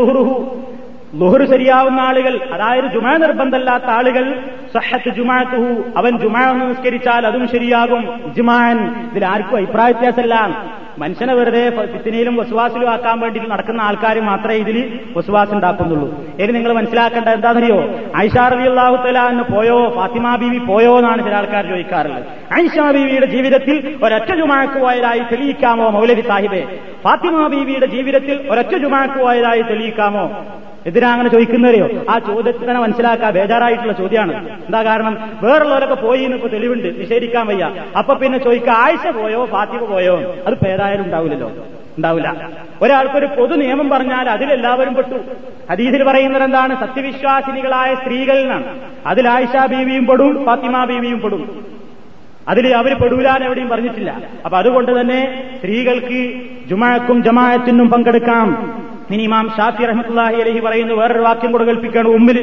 ലുഹർ ശരിയാവുന്ന ആളുകൾ അതായത് ജുമാ നിർബന്ധമല്ലാത്ത ആളുകൾ സഹത്ത് ജുമാത്തുഹു അവൻ ജുമാ നമസ്കരിച്ചാൽ അതും ശരിയാകും. ഇജ്മാൻ ഇതിൽ ആർക്കും അഭിപ്രായ വ്യത്യാസമല്ല. മനുഷ്യനെ വെറുതെ ഫിത്തിനയിലും വസുവാസിലും ആക്കാൻ വേണ്ടി നടക്കുന്ന ആൾക്കാർ മാത്രമേ ഇതിൽ വസുവാസ് ഉണ്ടാക്കുന്നുള്ളൂ. ഇനി നിങ്ങൾ മനസ്സിലാക്കേണ്ട എന്താണെന്നറിയോ? ഐഷാ റബി അള്ളാഹുത്തല എന്ന് പോയോ ഫാത്തിമ ബീവി പോയോ എന്നാണ് ചില ആൾക്കാർ ചോദിക്കാറുള്ളത്. ഐഷാ ബീവിയുടെ ജീവിതത്തിൽ ഒരൊറ്റ ജുമാക്കു പോയതായി തെളിയിക്കാമോ മൗലവി സാഹിബെ? ഫാത്തിമ ബീവിയുടെ ജീവിതത്തിൽ ഒരൊറ്റ ജുമാക്കു പോയതായി തെളിയിക്കാമോ? എന്തിനാ അങ്ങനെ ചോദിക്കുന്നവരെയോ? ആ ചോദ്യത്തിൽ തന്നെ മനസ്സിലാക്കാൻ ബേജാറായിട്ടുള്ള ചോദ്യമാണ്. എന്താ കാരണം? വേറുള്ളവരൊക്കെ പോയി എന്ന് ഇപ്പൊ തെളിവുണ്ട്. നിഷേധിക്കാൻ വയ്യ. അപ്പൊ പിന്നെ ചോദിക്കുക ആഴ്ച പോയോ ഫാത്തിമ പോയോ? അത് പേരായാലും ഉണ്ടാവില്ലല്ലോ. ഉണ്ടാവില്ല. ഒരാൾക്കൊരു പൊതു നിയമം പറഞ്ഞാൽ അതിലെല്ലാവരും പെട്ടു. ഹദീസിൽ പറയുന്നത് എന്താണ്? സത്യവിശ്വാസിനികളായ സ്ത്രീകളിൽ നിന്നാണ്. അതിൽ ആയിഷ ബീവിയും പെടും ഫാത്തിമ ബീവിയും പെടും. അതിൽ അവർ പെടൂലാൻ എവിടെയും പറഞ്ഞിട്ടില്ല. അപ്പൊ അതുകൊണ്ട് തന്നെ സ്ത്രീകൾക്ക് ജുമാക്കും ജമായത്തിനും പങ്കെടുക്കാം. ഇനി ഇമാം ഷാഫി റഹ്മത്തുല്ലാഹി അലഹി പറയുന്നു വേറൊരു വാക്യം കൂടെ കൽപ്പിക്കുകയാണ് ഉമ്മിൽ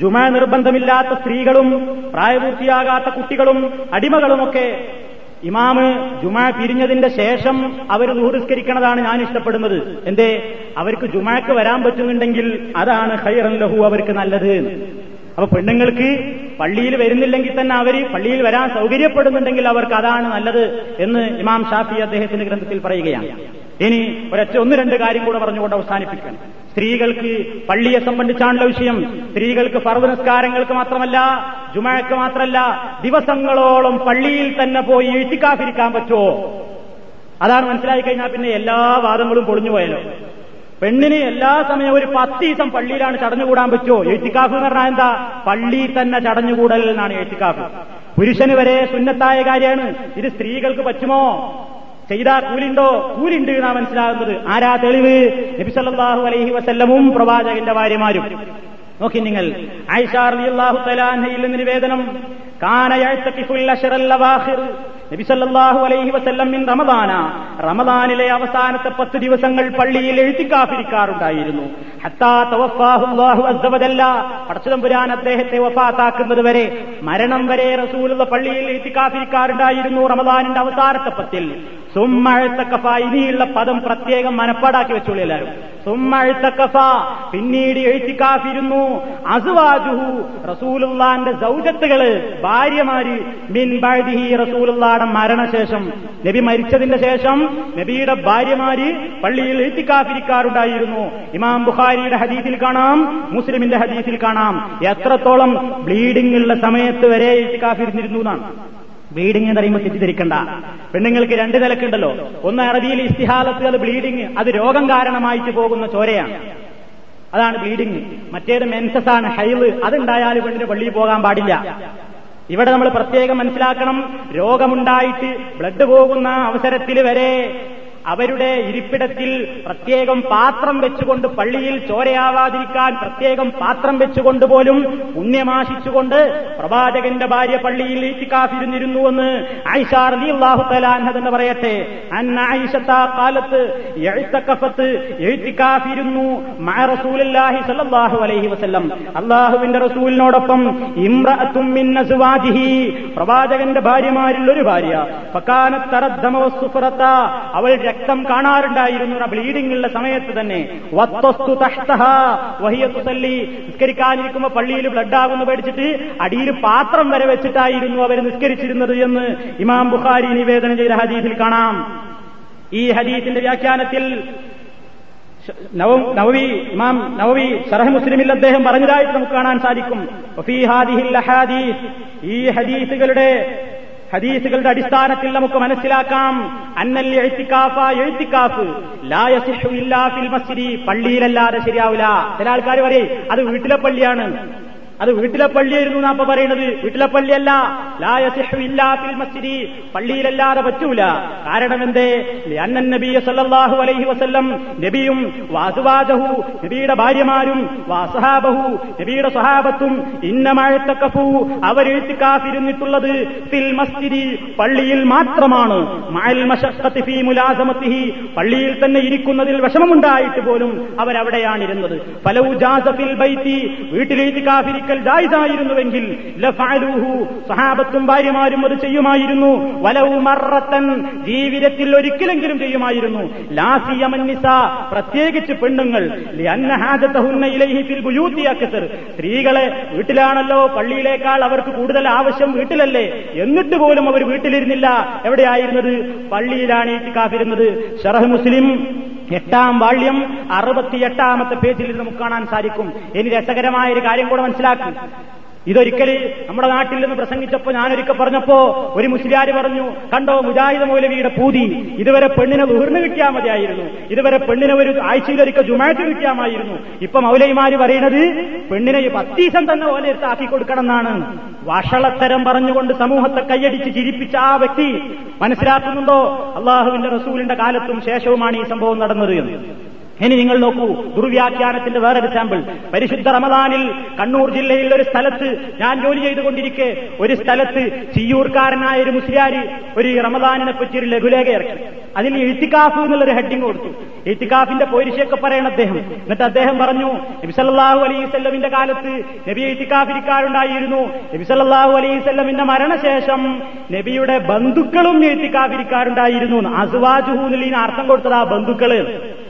ജുമ നിർബന്ധമില്ലാത്ത സ്ത്രീകളും പ്രായപൂർത്തിയാകാത്ത കുട്ടികളും അടിമകളുമൊക്കെ ഇമാമ് ജുമ പിരിഞ്ഞതിന്റെ ശേഷം അവർ ദൂരസ്കരിക്കണതാണ് ഞാൻ ഇഷ്ടപ്പെടുന്നത്. എന്തേ? അവർക്ക് ജുമാക്ക് വരാൻ പറ്റുന്നുണ്ടെങ്കിൽ അതാണ് ഹൈറൻ ലഹു അവർക്ക് നല്ലത്. അപ്പൊ പെണ്ണുങ്ങൾക്ക് പള്ളിയിൽ വരുന്നില്ലെങ്കിൽ തന്നെ അവർ പള്ളിയിൽ വരാൻ സൗകര്യപ്പെടുന്നുണ്ടെങ്കിൽ അവർക്ക് അതാണ് നല്ലത് എന്ന് ഇമാം ഷാഫി അദ്ദേഹത്തിന്റെ ഗ്രന്ഥത്തിൽ പറയുകയാണ്. ഇനി ഒരൊറ്റ ഒന്ന് രണ്ട് കാര്യം കൂടെ പറഞ്ഞുകൊണ്ട് അവസാനിപ്പിക്കണം സ്ത്രീകൾക്ക് പള്ളിയെ സംബന്ധിച്ചാണുള്ള വിഷയം. സ്ത്രീകൾക്ക് പർവനസ്കാരങ്ങൾക്ക് മാത്രമല്ല ജുമാക്ക് മാത്രമല്ല ദിവസങ്ങളോളം പള്ളിയിൽ തന്നെ പോയി എഴുത്തിക്കാഫിരിക്കാൻ പറ്റുമോ? അതാണ് മനസ്സിലായി കഴിഞ്ഞാൽ പിന്നെ എല്ലാ വാദങ്ങളും പൊളിഞ്ഞു പോയല്ലോ പെണ്ണിന് എല്ലാ സമയവും ഒരു പത്ത് ദിവസം പള്ളിയിലാണ് ചടഞ്ഞുകൂടാൻ പറ്റുമോ? എഴുത്തിക്കാഫ് എന്ന് പറഞ്ഞാൽ എന്താ? പള്ളിയിൽ തന്നെ ചടഞ്ഞുകൂടൽ എന്നാണ് എഴുത്തിക്കാഫ് പുരുഷന് വരെ സുന്നത്തായ കാര്യമാണ്. ഇത് സ്ത്രീകൾക്ക് പറ്റുമോ? ചെയ്താ കൂലിണ്ടോ? കൂലിണ്ട് എന്നാ മനസ്സിലാകുന്നത്. ആരാ തെളിവ്? നബിസല്ലാഹു അലൈഹി വസല്ലമും പ്രവാചകന്റെ ഭാര്യമാരും. നോക്കി നിങ്ങൾ. ഐഷാർ അള്ളാഹു തലാഹയിൽ നിന്ന് നിവേദനം. നബിസല്ലാഹു അലൈഹി വസല്ലം ഇൻ റമദാന റമദാനിലെ അവസാനത്തെ പത്ത് ദിവസങ്ങൾ പള്ളിയിൽ എഴുത്തിക്കാഫിരിക്കാറുണ്ടായിരുന്നു. പടച്ചുതമ്പുരാൻ അദ്ദേഹത്തെ വഫാത്താക്കുന്നത് വരെ മരണം വരെ റസൂലുള്ള പള്ളിയിൽ എഴുത്തിക്കാഫിരിക്കാറുണ്ടായിരുന്നു റമദാനിന്റെ അവസാനത്തെ പത്തിൽ. സുമ്മഴത്തക്കഫ ഇനിയുള്ള പദം പ്രത്യേകം മനപ്പാടാക്കി വെച്ചോളൂ എല്ലാവരും. സുമ്മഴത്തക്കഫ പിന്നീട് എഴുത്തിക്കാഫിരുന്നു. അസുവാജുഹു റസൂലുള്ളാന്റെ സൗജത്തുകൾ ഭാര്യമാര് മിൻ ബഅദിഹി റസൂലുള്ളാടെ മരണശേഷം നബി മരിച്ചതിന്റെ ശേഷം നബിയുടെ ഭാര്യമാര് പള്ളിയിൽ എത്തിക്കാത്തിരിക്കാറുണ്ടായിരുന്നു ഇമാം ബുഖാരിയുടെ ഹദീസിൽ കാണാം മുസ്ലിമിന്റെ ഹദീസിൽ കാണാം. എത്രത്തോളം ബ്ലീഡിംഗ് ഉള്ള സമയത്ത് വരെ എത്തിക്കാത്തിരുന്നിരുന്നു എന്നാണ്. ബ്ലീഡിംഗ് എന്ന് പറയുമ്പോൾ തെറ്റിദ്ധരിക്കണ്ട. പെണ്ണുങ്ങൾക്ക് രണ്ട് നിലക്കുണ്ടല്ലോ. ഒന്ന് അറബിയിൽ ഇസ്തിഹാലത്ത് അത് ബ്ലീഡിംഗ് അത് രോഗം കാരണമായിട്ട് പോകുന്ന ചോരയാണ്. അതാണ് ബ്ലീഡിംഗ് മറ്റേത് മെൻസസ് ആണ് ഹൈവ് അതുണ്ടായാലും പെണ്ണിന് പള്ളിയിൽ പോകാൻ പാടില്ല. ഇവിടെ നമ്മൾ പ്രത്യേകം മനസ്സിലാക്കണം. രോഗമുണ്ടായിട്ട് ബ്ലഡ് പോകുന്ന അവസരത്തിൽ വരെ അവരുടെ ഇരിപ്പിടത്തിൽ പ്രത്യേകം പാത്രം വെച്ചുകൊണ്ട് പള്ളിയിൽ ചോരയാവാതിരിക്കാൻ പ്രത്യേകം പാത്രം വെച്ചുകൊണ്ട് പോലും പുണ്യമാശിച്ചുകൊണ്ട് പ്രവാചകന്റെ ഭാര്യ പള്ളിയിൽ ഈറ്റിക്കാഫിരുന്നിരുന്നുവെന്ന് ഐഷാർ അലി അള്ളാഹു തലാൻഹതെന്ന് പറയട്ടെ. അന്ന കാലത്ത് എഴുത്തക്കഫത്ത് എഴുത്തിക്കാഫിരുന്നു റസൂലി സല്ലാഹു അലൈഹി വസല്ലം. അള്ളാഹുവിന്റെ റസൂലിനോടൊപ്പം ഇമ്രഅത്തും പ്രവാചകന്റെ ഭാര്യമാരിൽ ഒരു ഭാര്യ. ഫക്കാനത്തറദ്ദമവസ്സുഫറത്ത അവൾ രക്തം കാണാറുണ്ടായിരുന്നു. ബ്ലീഡിംഗ് ഉള്ള സമയത്ത് തന്നെ വത്വസ്തു തഹ്തഹ വഹിയ തുസല്ലി നിസ്കരിക്കാനിരിക്കുമ്പോ പള്ളിയിൽ ബ്ലഡ് ആകുന്നു പേടിച്ചിട്ട് അടിയിൽ പാത്രം വരെ വെച്ചിട്ടായിരുന്നു അവർ നിസ്കരിച്ചിരുന്നത് എന്ന് ഇമാം ബുഖാരി നിവേദനം ചെയ്ത ഹദീസിൽ കാണാം. ഈ ഹദീസിന്റെ വ്യാഖ്യാനത്തിൽ നവ- നവവി ഇമാം നവവി ഷറഹ് മുസ്ലിമിൽ അദ്ദേഹം പറഞ്ഞതായിട്ട് നമുക്ക് കാണാൻ സാധിക്കും. ഈ ഹദീസുകളുടെ ഹദീസുകളുടെ അടിസ്ഥാനത്തിൽ നമുക്ക് മനസ്സിലാക്കാം. അന്നൽ എഴുത്തിക്കാഫ എഴുത്തിക്കാഫ് ലാ യസിഹു ഇല്ലാ ഫിൽ മസ്ജിദി. പള്ളിയിലല്ലാതെ ശരിയാവില്ല ചില ആൾക്കാർ പറയും അത് വീട്ടിലെ പള്ളിയാണ്. അത് വീട്ടിലെ പള്ളിയായിരുന്നു നാപ്പ പറയുന്നത് വീട്ടിലെ പള്ളിയല്ല. മസ്ജിദി. പള്ളിയിലല്ലാതെ പറ്റൂല. കാരണം എന്തേ? അന്നൻ നബിയ സല്ലാഹു അലൈഹി വസല്ലം നബിയും വാസുവാദഹു നബിയുടെ ഭാര്യമാരും വാസഹാബഹു നബിയുടെ സഹാബത്തും ഇന്നമഴത്തക്കഫു അവരെഴുത്തിക്കാഫിരുന്നിട്ടുള്ളത് ഫിൽ മസ്ജിദി. പള്ളിയിൽ മാത്രമാണ്. മഅൽ ഫീ മുലാസമത്തിഹി. പള്ളിയിൽ തന്നെ ഇരിക്കുന്നതിൽ വിഷമമുണ്ടായിട്ട് പോലും അവരവിടെയാണിരുന്നത്. ഇരുന്നത് ജാസ ഫിൽ ബൈത്തി. വീട്ടിലെഴുത്തിക്കാഫിരിക്കൽ ജായിസായിരുന്നുവെങ്കിൽ സഹാബത്തും ഭാര്യമാരും അത് ചെയ്യുമായിരുന്നു. വലൗ മറത്തൻ ജീവിതത്തിൽ ഒരിക്കലെങ്കിലും ചെയ്യുമായിരുന്നു. ലാസിയമന്നിസ പ്രത്യേകിച്ച് പെണ്ണുങ്ങൾ. സ്ത്രീകളെ വീട്ടിലാണല്ലോ പള്ളിയിലേക്കാൾ അവർക്ക് കൂടുതൽ ആവശ്യം വീട്ടിലല്ലേ? എന്നിട്ട് പോലും അവർ വീട്ടിലിരുന്നില്ല. എവിടെയായിരുന്നത്? പള്ളിയിലാണ് ഈ കാഫിരുന്നത് ഷറഹ് മുസ്ലിം എട്ടാം വാള്യം അറുപത്തിയെട്ടാമത്തെ പേജിൽ നമുക്ക് കാണാൻ സാധിക്കും. ഇനി രസകരമായ ഒരു കാര്യം കൂടെ മനസ്സിലാക്കി. ഇതൊരിക്കൽ നമ്മുടെ നാട്ടിൽ നിന്ന് പ്രസംഗിച്ചപ്പോ ഞാനൊരിക്കൽ പറഞ്ഞപ്പോ ഒരു മുസ്ലിയാര് പറഞ്ഞു കണ്ടോ മുജാഹിദ് മൗലവിയുടെ പൂതി? ഇതുവരെ പെണ്ണിനെ ഉയർന്നു കിട്ടിയാൽ മതിയായിരുന്നു. ഇതുവരെ പെണ്ണിനെ ഒരു ആഴ്ചയിലൊരിക്കൽ ജുമാറ്റ് കിട്ടിയാമായിരുന്നു. ഇപ്പൊ മൗലൈമാര് പറയുന്നത് പെണ്ണിനെ പത്തീസം തന്നെ ഓലെ ആക്കി കൊടുക്കണം എന്നാണ് വഷളത്തരം പറഞ്ഞുകൊണ്ട് സമൂഹത്തെ കൈയടിച്ച് ചിരിപ്പിച്ച ആ വ്യക്തി മനസ്സിലാക്കുന്നുണ്ടോ? അള്ളാഹുവിന്റെ റസൂലിന്റെ കാലത്തും ശേഷവുമാണ് ഈ സംഭവം നടന്നത് ഇനി നിങ്ങൾ നോക്കൂ ദുർവ്യാഖ്യാനത്തിന്റെ വേറൊരു സാമ്പിൾ പരിശുദ്ധ റമദാനിൽ കണ്ണൂർ ജില്ലയിൽ ഒരു സ്ഥലത്ത് ഞാൻ ജോലി ചെയ്തുകൊണ്ടിരിക്കെ ഒരു സ്ഥലത്ത് ചിയ്യൂർക്കാരനായ ഒരു മുസ്ലിയാര് ഒരു റമദാനിനെ പറ്റി ഒരു ലഘുലേഖ ഇറക്കി. അതിൽ എഴുത്തിക്കാഫ് എന്നുള്ളൊരു ഹെഡിങ് കൊടുത്തു. എഴുത്തിക്കാഫിന്റെ പോരിശയൊക്കെ പറയണം അദ്ദേഹം. എന്നിട്ട് അദ്ദേഹം പറഞ്ഞു നബിസല്ലാഹു അലൈവല്ലമിന്റെ കാലത്ത് നബി ഇഴ്ത്തിക്കാഫിരിക്കാരുണ്ടായിരുന്നു നബിസല്ലാഹു അലൈവല്ലമിന്റെ മരണശേഷം നബിയുടെ ബന്ധുക്കളും എഴുത്തിക്കാഫിരിക്കാറുണ്ടായിരുന്നു അസുവാജുഹു എന്നുള്ള അർത്ഥം കൊടുത്തത് ആ ബന്ധുക്കൾ.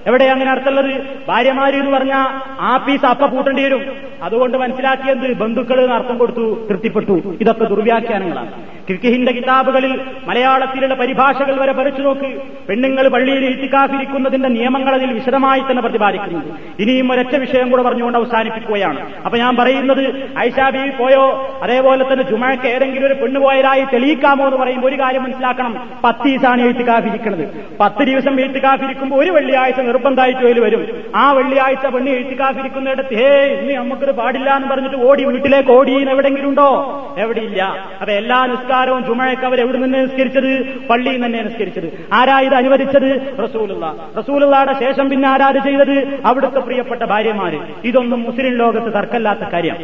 എവിടെ അങ്ങനെ അർത്ഥമുള്ളത്? ഭാര്യമാര് എന്ന് പറഞ്ഞാൽ ആപ്പീസ് അപ്പ പൂട്ടേണ്ടി വരും. അതുകൊണ്ട് മനസ്സിലാക്കിയത് ബന്ധുക്കൾ എന്ന് അർത്ഥം കൊടുത്തു തൃപ്തിപ്പെട്ടു. ഇതൊക്കെ ദുർവ്യാഖ്യാനങ്ങളാണ്. കിർക്കിഹിന്റെ കിതാബുകളിൽ മലയാളത്തിലുള്ള പരിഭാഷകൾ വരെ പറിച്ചു നോക്ക്. പെണ്ണുങ്ങൾ പള്ളിയിൽ ഇത്തിക്കാഫിരിക്കുന്നതിന്റെ നിയമങ്ങൾ അതിൽ വിശദമായി തന്നെ പ്രതിപാദിക്കുന്നു ഇനിയും ഒരൊറ്റ വിഷയം കൂടെ പറഞ്ഞുകൊണ്ട് അവസാനിപ്പിക്കുകയാണ്. അപ്പൊ ഞാൻ പറയുന്നത് ഐഷാബി പോയോ? അതേപോലെ തന്നെ ജുമാക്ക് ഏതെങ്കിലും ഒരു പെണ്ണ് പോയതായി തെളിയിക്കാമോ എന്ന് പറയുമ്പോൾ ഒരു കാര്യം മനസ്സിലാക്കണം. പത്ത് ദിവസമാണ് എഴുത്തിക്കാഫിരിക്കുന്നത് പത്ത് ദിവസം എഴുത്തിക്കാഫിരിക്കുമ്പോൾ ഒരു വെള്ളിയാഴ്ച നിർബന്ധമായിട്ട് അതിൽ വരും. ആ വെള്ളിയാഴ്ച പെണ്ണ് എഴുത്തിക്കാഫിരിക്കുന്നിടത്ത് ഹേ ഇന്ന് നമുക്കത് പാടില്ല എന്ന് പറഞ്ഞിട്ട് ഓടി വീട്ടിലേക്ക് ഓടി എവിടെയെങ്കിലും ഉണ്ടോ? എവിടെയില്ല. അപ്പൊ എല്ലാ നിസ്കാരവും ജുമഴയ്ക്ക് അവർ എവിടെ നിന്ന് നിസ്കരിച്ചത്? പള്ളിയിൽ തന്നെ നിസ്കരിച്ചത്. ആരാ ഇത് അനുവദിച്ചത്? റസൂലുള്ള. റസൂലുള്ളയുടെ ശേഷം പിന്നെ ആരാത് ചെയ്തത്? അവിടുത്തെ പ്രിയപ്പെട്ട ഭാര്യമാര്. ഇതൊന്നും മുസ്ലിം ലോകത്ത് തർക്കമില്ലാത്ത കാര്യം.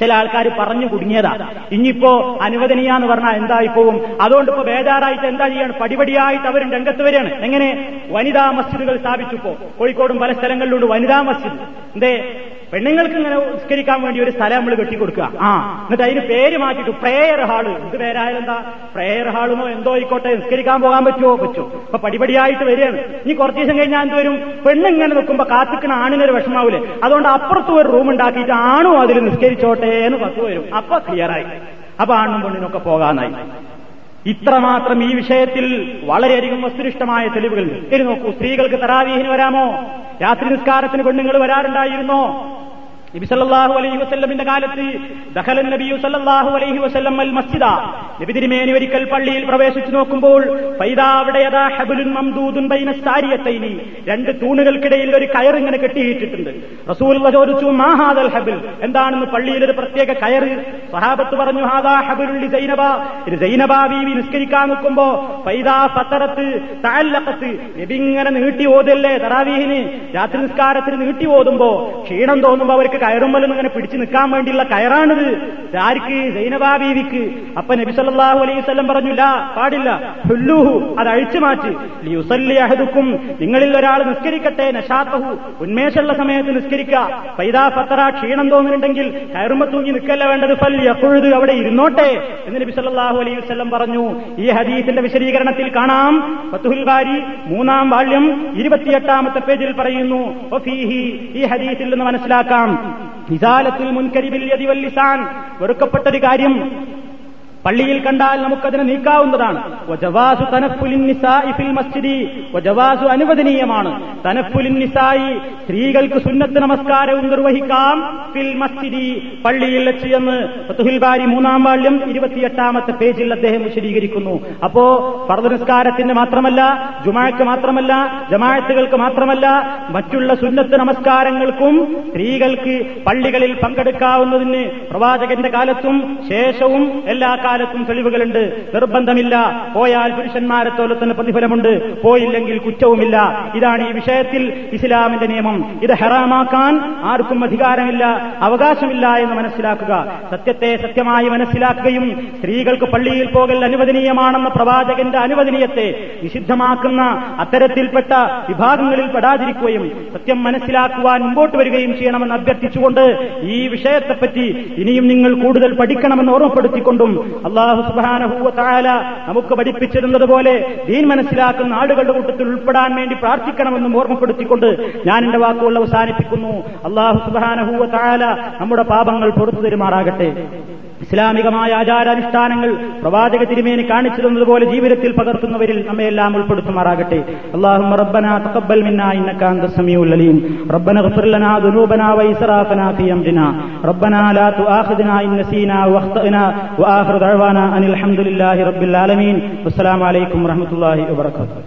ചില ആൾക്കാർ പറഞ്ഞു കുടുങ്ങിയതാ. ഇനിയിപ്പോ അനുവദനീയ എന്ന് പറഞ്ഞാൽ എന്തായി പോവും അതുകൊണ്ട് ഇപ്പോ ബേജാറായിട്ട് എന്താ ചെയ്യാണ്? പടിപടിയായിട്ട് അവരും രംഗത്ത് വരികയാണ്. എങ്ങനെ? വനിതാ മസ്ജിദുകൾ സ്ഥാപിച്ചപ്പോ. കോഴിക്കോടും പല സ്ഥലങ്ങളിലുണ്ട് വനിതാ മസ്ജിദ്. എന്തേ? പെണ്ണുങ്ങൾക്ക് ഇങ്ങനെ ഉസ്കരിക്കാൻ വേണ്ടി ഒരു സ്ഥലം നമ്മൾ കെട്ടിക്കൊടുക്കുക. ആ എന്നിട്ട് അതിന് പേര് മാറ്റിട്ട് പ്രേയർ ഹാൾ. എന്ത് പേരായാലും എന്താ പ്രേയർ ഹാളുമോ എന്തോ ആയിക്കോട്ടെ നിസ്കരിക്കാൻ പോകാൻ പറ്റുമോ? പറ്റുമോ അപ്പൊ പടിപടിയായിട്ട് വരികയാണ്. ഇനി കുറച്ച് ദിവസം കഴിഞ്ഞാൽ എന്ത് വരും? പെണ്ണിങ്ങനെ നിൽക്കുമ്പോ കാത്തിക്കണ ആണിനൊരു വിഷമാവൂലേ. അതുകൊണ്ട് അപ്പുറത്തും ഒരു റൂം ഉണ്ടാക്കിയിട്ട് ആണോ അതിൽ നിസ്കരിച്ചോട്ടെ. എന്ന് പത്ത് വരും. അപ്പൊ ക്ലിയറായി അപ്പൊ ആണും പെണ്ണിനൊക്കെ പോകാനായി. ഇത്രമാത്രം ഈ വിഷയത്തിൽ വളരെയധികം വസ്തുനിഷ്ഠമായ തെളിവുകൾ ഇനി നോക്കൂ. സ്ത്രീകൾക്ക് തറാവീഹിന് വരാമോ? രാത്രി നിസ്കാരത്തിന് പെണ്ണുങ്ങൾ വരാറുണ്ടായിരുന്നോ? നബി സല്ലല്ലാഹു അലൈഹി വസല്ലമിന്റെ കാലത്ത് ദഹലൻ നബിയു സല്ലല്ലാഹു അലൈഹി വസല്ലം അൽ മസ്ജിദ. നബി തിരുമേനി ഒരിക്കൽ പള്ളിയിൽ പ്രവേശിച്ചു നോക്കുമ്പോൾ ഫൈദാ അവിടെ ഹബ്ലുൻ മംദൂദുൻ ബൈന സാരിയത്തൈനി. രണ്ട് തൂണുകൾക്കിടയിൽ ഒരു കയർ ഇങ്ങനെ കെട്ടിയിട്ടിട്ടുണ്ട്. റസൂലുള്ള ചോദിച്ചു മാ ഹാദൽ ഹബിൽ? എന്താണെന്ന് പള്ളിയിൽ ഒരു പ്രത്യേക കയർ. സഹാബത്ത് പറഞ്ഞു ഹാദാ ഹബുലുള്ളി സൈനബ. ഇത് സൈനബ ബീവി നിസ്കരിക്കാൻ നിൽക്കുമ്പോ ഫൈദാ പത്തറത്ത് തഅല്ലഖത്ത്. നബി ഇങ്ങനെ നീട്ടി ഓതല്ലേ തറാവീഹിന്? രാത്രി നിസ്കാരത്തിന് നീട്ടി ഓതുമ്പോ ക്ഷീണം തോന്നുമ്പോ അവർക്ക് കയറുമ്പലൊന്നും ഇങ്ങനെ പിടിച്ചു നിൽക്കാൻ വേണ്ടിയുള്ള കയറാണിത്. ആർക്ക് സൈനബാ ബീവിക്ക് അപ്പൊ നബി സല്ലാഹു അലൈഹി വസല്ലം പറഞ്ഞില്ല പാടില്ല. ഹുല്ലൂഹു അത് അഴിച്ചു മാറ്റി. ലിയുസല്ലി അഹദുക്കും നിങ്ങളിൽ ഒരാൾ നിസ്കരിക്കട്ടെ നശാത്തഹു. ഉന്മേഷമുള്ള സമയത്ത് നിസ്കരിക്ക. പൈതാ ഫത്തറ ക്ഷീണം തോന്നുന്നുണ്ടെങ്കിൽ കയറുമ്പോ തൂങ്ങി നിൽക്കല്ല വേണ്ടത്? ഫൽ എപ്പോഴുത് അവിടെ ഇരുന്നോട്ടെ. എന്ന് നബി സല്ലാഹു അലൈഹി വസല്ലം പറഞ്ഞു. ഈ ഹദീസിന്റെ വിശദീകരണത്തിൽ കാണാം. ഫത്തുഹുൽ ബാരി മൂന്നാം വാള്യം ഇരുപത്തിയെട്ടാമത്തെ പേജിൽ പറയുന്നു ഈ ഹദീസിൽ നിന്ന് മനസ്സിലാക്കാം. ഇസാലത്തുൽ മുൻകരിബിൽ വെറുക്കപ്പെട്ടൊരു കാര്യം പള്ളിയിൽ കണ്ടാൽ നമുക്കതിനെ നീക്കാവുന്നതാണ്. വജവാസു തനഫുലിൻ നിസായി ഫിൽ മസ്ജിദി. വജവാസു അനുവദനീയമാണ്. തനഫുലിൻ നിസായി സ്ത്രീകൾക്ക് സുന്നത്ത് നമസ്കാരവും നിർവഹിക്കാം ഫിൽ മസ്ജിദി. പള്ളിയിൽ വെച്ച് എന്ന് ഫതുഹിൽ ബാരി മൂന്നാം വാള്യം ഇരുപത്തിയെട്ടാമത്തെ പേജിൽ അദ്ദേഹം വിശദീകരിക്കുന്നു. അപ്പോ പർവനസ്കാരത്തിന് നിസ്കാരത്തിന് മാത്രമല്ല ജുമാക്ക് മാത്രമല്ല ജമാഅത്തുകൾക്ക് മാത്രമല്ല മറ്റുള്ള സുന്നത്ത് നമസ്കാരങ്ങൾക്കും സ്ത്രീകൾക്ക് പള്ളികളിൽ പങ്കെടുക്കാവുന്നതിന് പ്രവാചകന്റെ കാലത്തും ശേഷവും എല്ലാ കാലത്തും തെളിവുകളുണ്ട്. നിർബന്ധമില്ല. പോയാൽ പുരുഷന്മാരെ പോലെ തന്നെ പ്രതിഫലമുണ്ട്. പോയില്ലെങ്കിൽ കുറ്റവുമില്ല. ഇതാണ് ഈ വിഷയത്തിൽ ഇസ്ലാമിന്റെ നിയമം. ഇത് ഹറാമാക്കാൻ ആർക്കും അധികാരമില്ല അവകാശമില്ല എന്ന് മനസ്സിലാക്കുക. സത്യത്തെ സത്യമായി മനസ്സിലാക്കുകയും സ്ത്രീകൾക്ക് പള്ളിയിൽ പോകൽ അനുവദനീയമാണെന്ന പ്രവാചകന്റെ അനുവദനീയത്തെ നിഷിദ്ധമാക്കുന്ന അത്തരത്തിൽപ്പെട്ട വിഭാഗങ്ങളിൽ പെടാതിരിക്കുകയും സത്യം മനസ്സിലാക്കുവാൻ മുമ്പോട്ട് വരികയും ചെയ്യണമെന്ന് അഭ്യർത്ഥിച്ചുകൊണ്ട് ഈ വിഷയത്തെപ്പറ്റി ഇനിയും നിങ്ങൾ കൂടുതൽ പഠിക്കണമെന്ന് ഓർമ്മപ്പെടുത്തിക്കൊണ്ടും അള്ളാഹു സുബാനഹൂവത്തായാല നമുക്ക് പഠിപ്പിച്ചിരുന്നത് പോലെ ദീൻ മനസ്സിലാക്കുന്ന ആളുകളുടെ കൂട്ടത്തിൽ ഉൾപ്പെടാൻ വേണ്ടി പ്രാർത്ഥിക്കണമെന്നും ഓർമ്മപ്പെടുത്തിക്കൊണ്ട് ഞാൻ എന്റെ വാക്കുകൾ അവസാനിപ്പിക്കുന്നു. അള്ളാഹു സുബാനഹൂവത്തായാല നമ്മുടെ പാപങ്ങൾ പുറത്തു തരുമാറാകട്ടെ. ഇസ്ലാമികമായ ആചാരാനുഷ്ഠാനങ്ങൾ പ്രവാചക തിരുമേനി കാണിച്ചു തന്നതുപോലെ ജീവിതത്തിൽ പകർത്തുന്നവരിൽ നമ്മയെല്ലാം ഉൾപ്പെടുത്തുമാറാകട്ടെ اللهم ربنا تقبل منا انك انت السميع العليم ربنا اغفر لنا ذنوبنا واسرافنا في امرنا ربنا لا تؤاخذنا ان نسينا واخطانا واخر دعوانا ان الحمد لله رب العالمين والسلام عليكم ورحمه الله وبركاته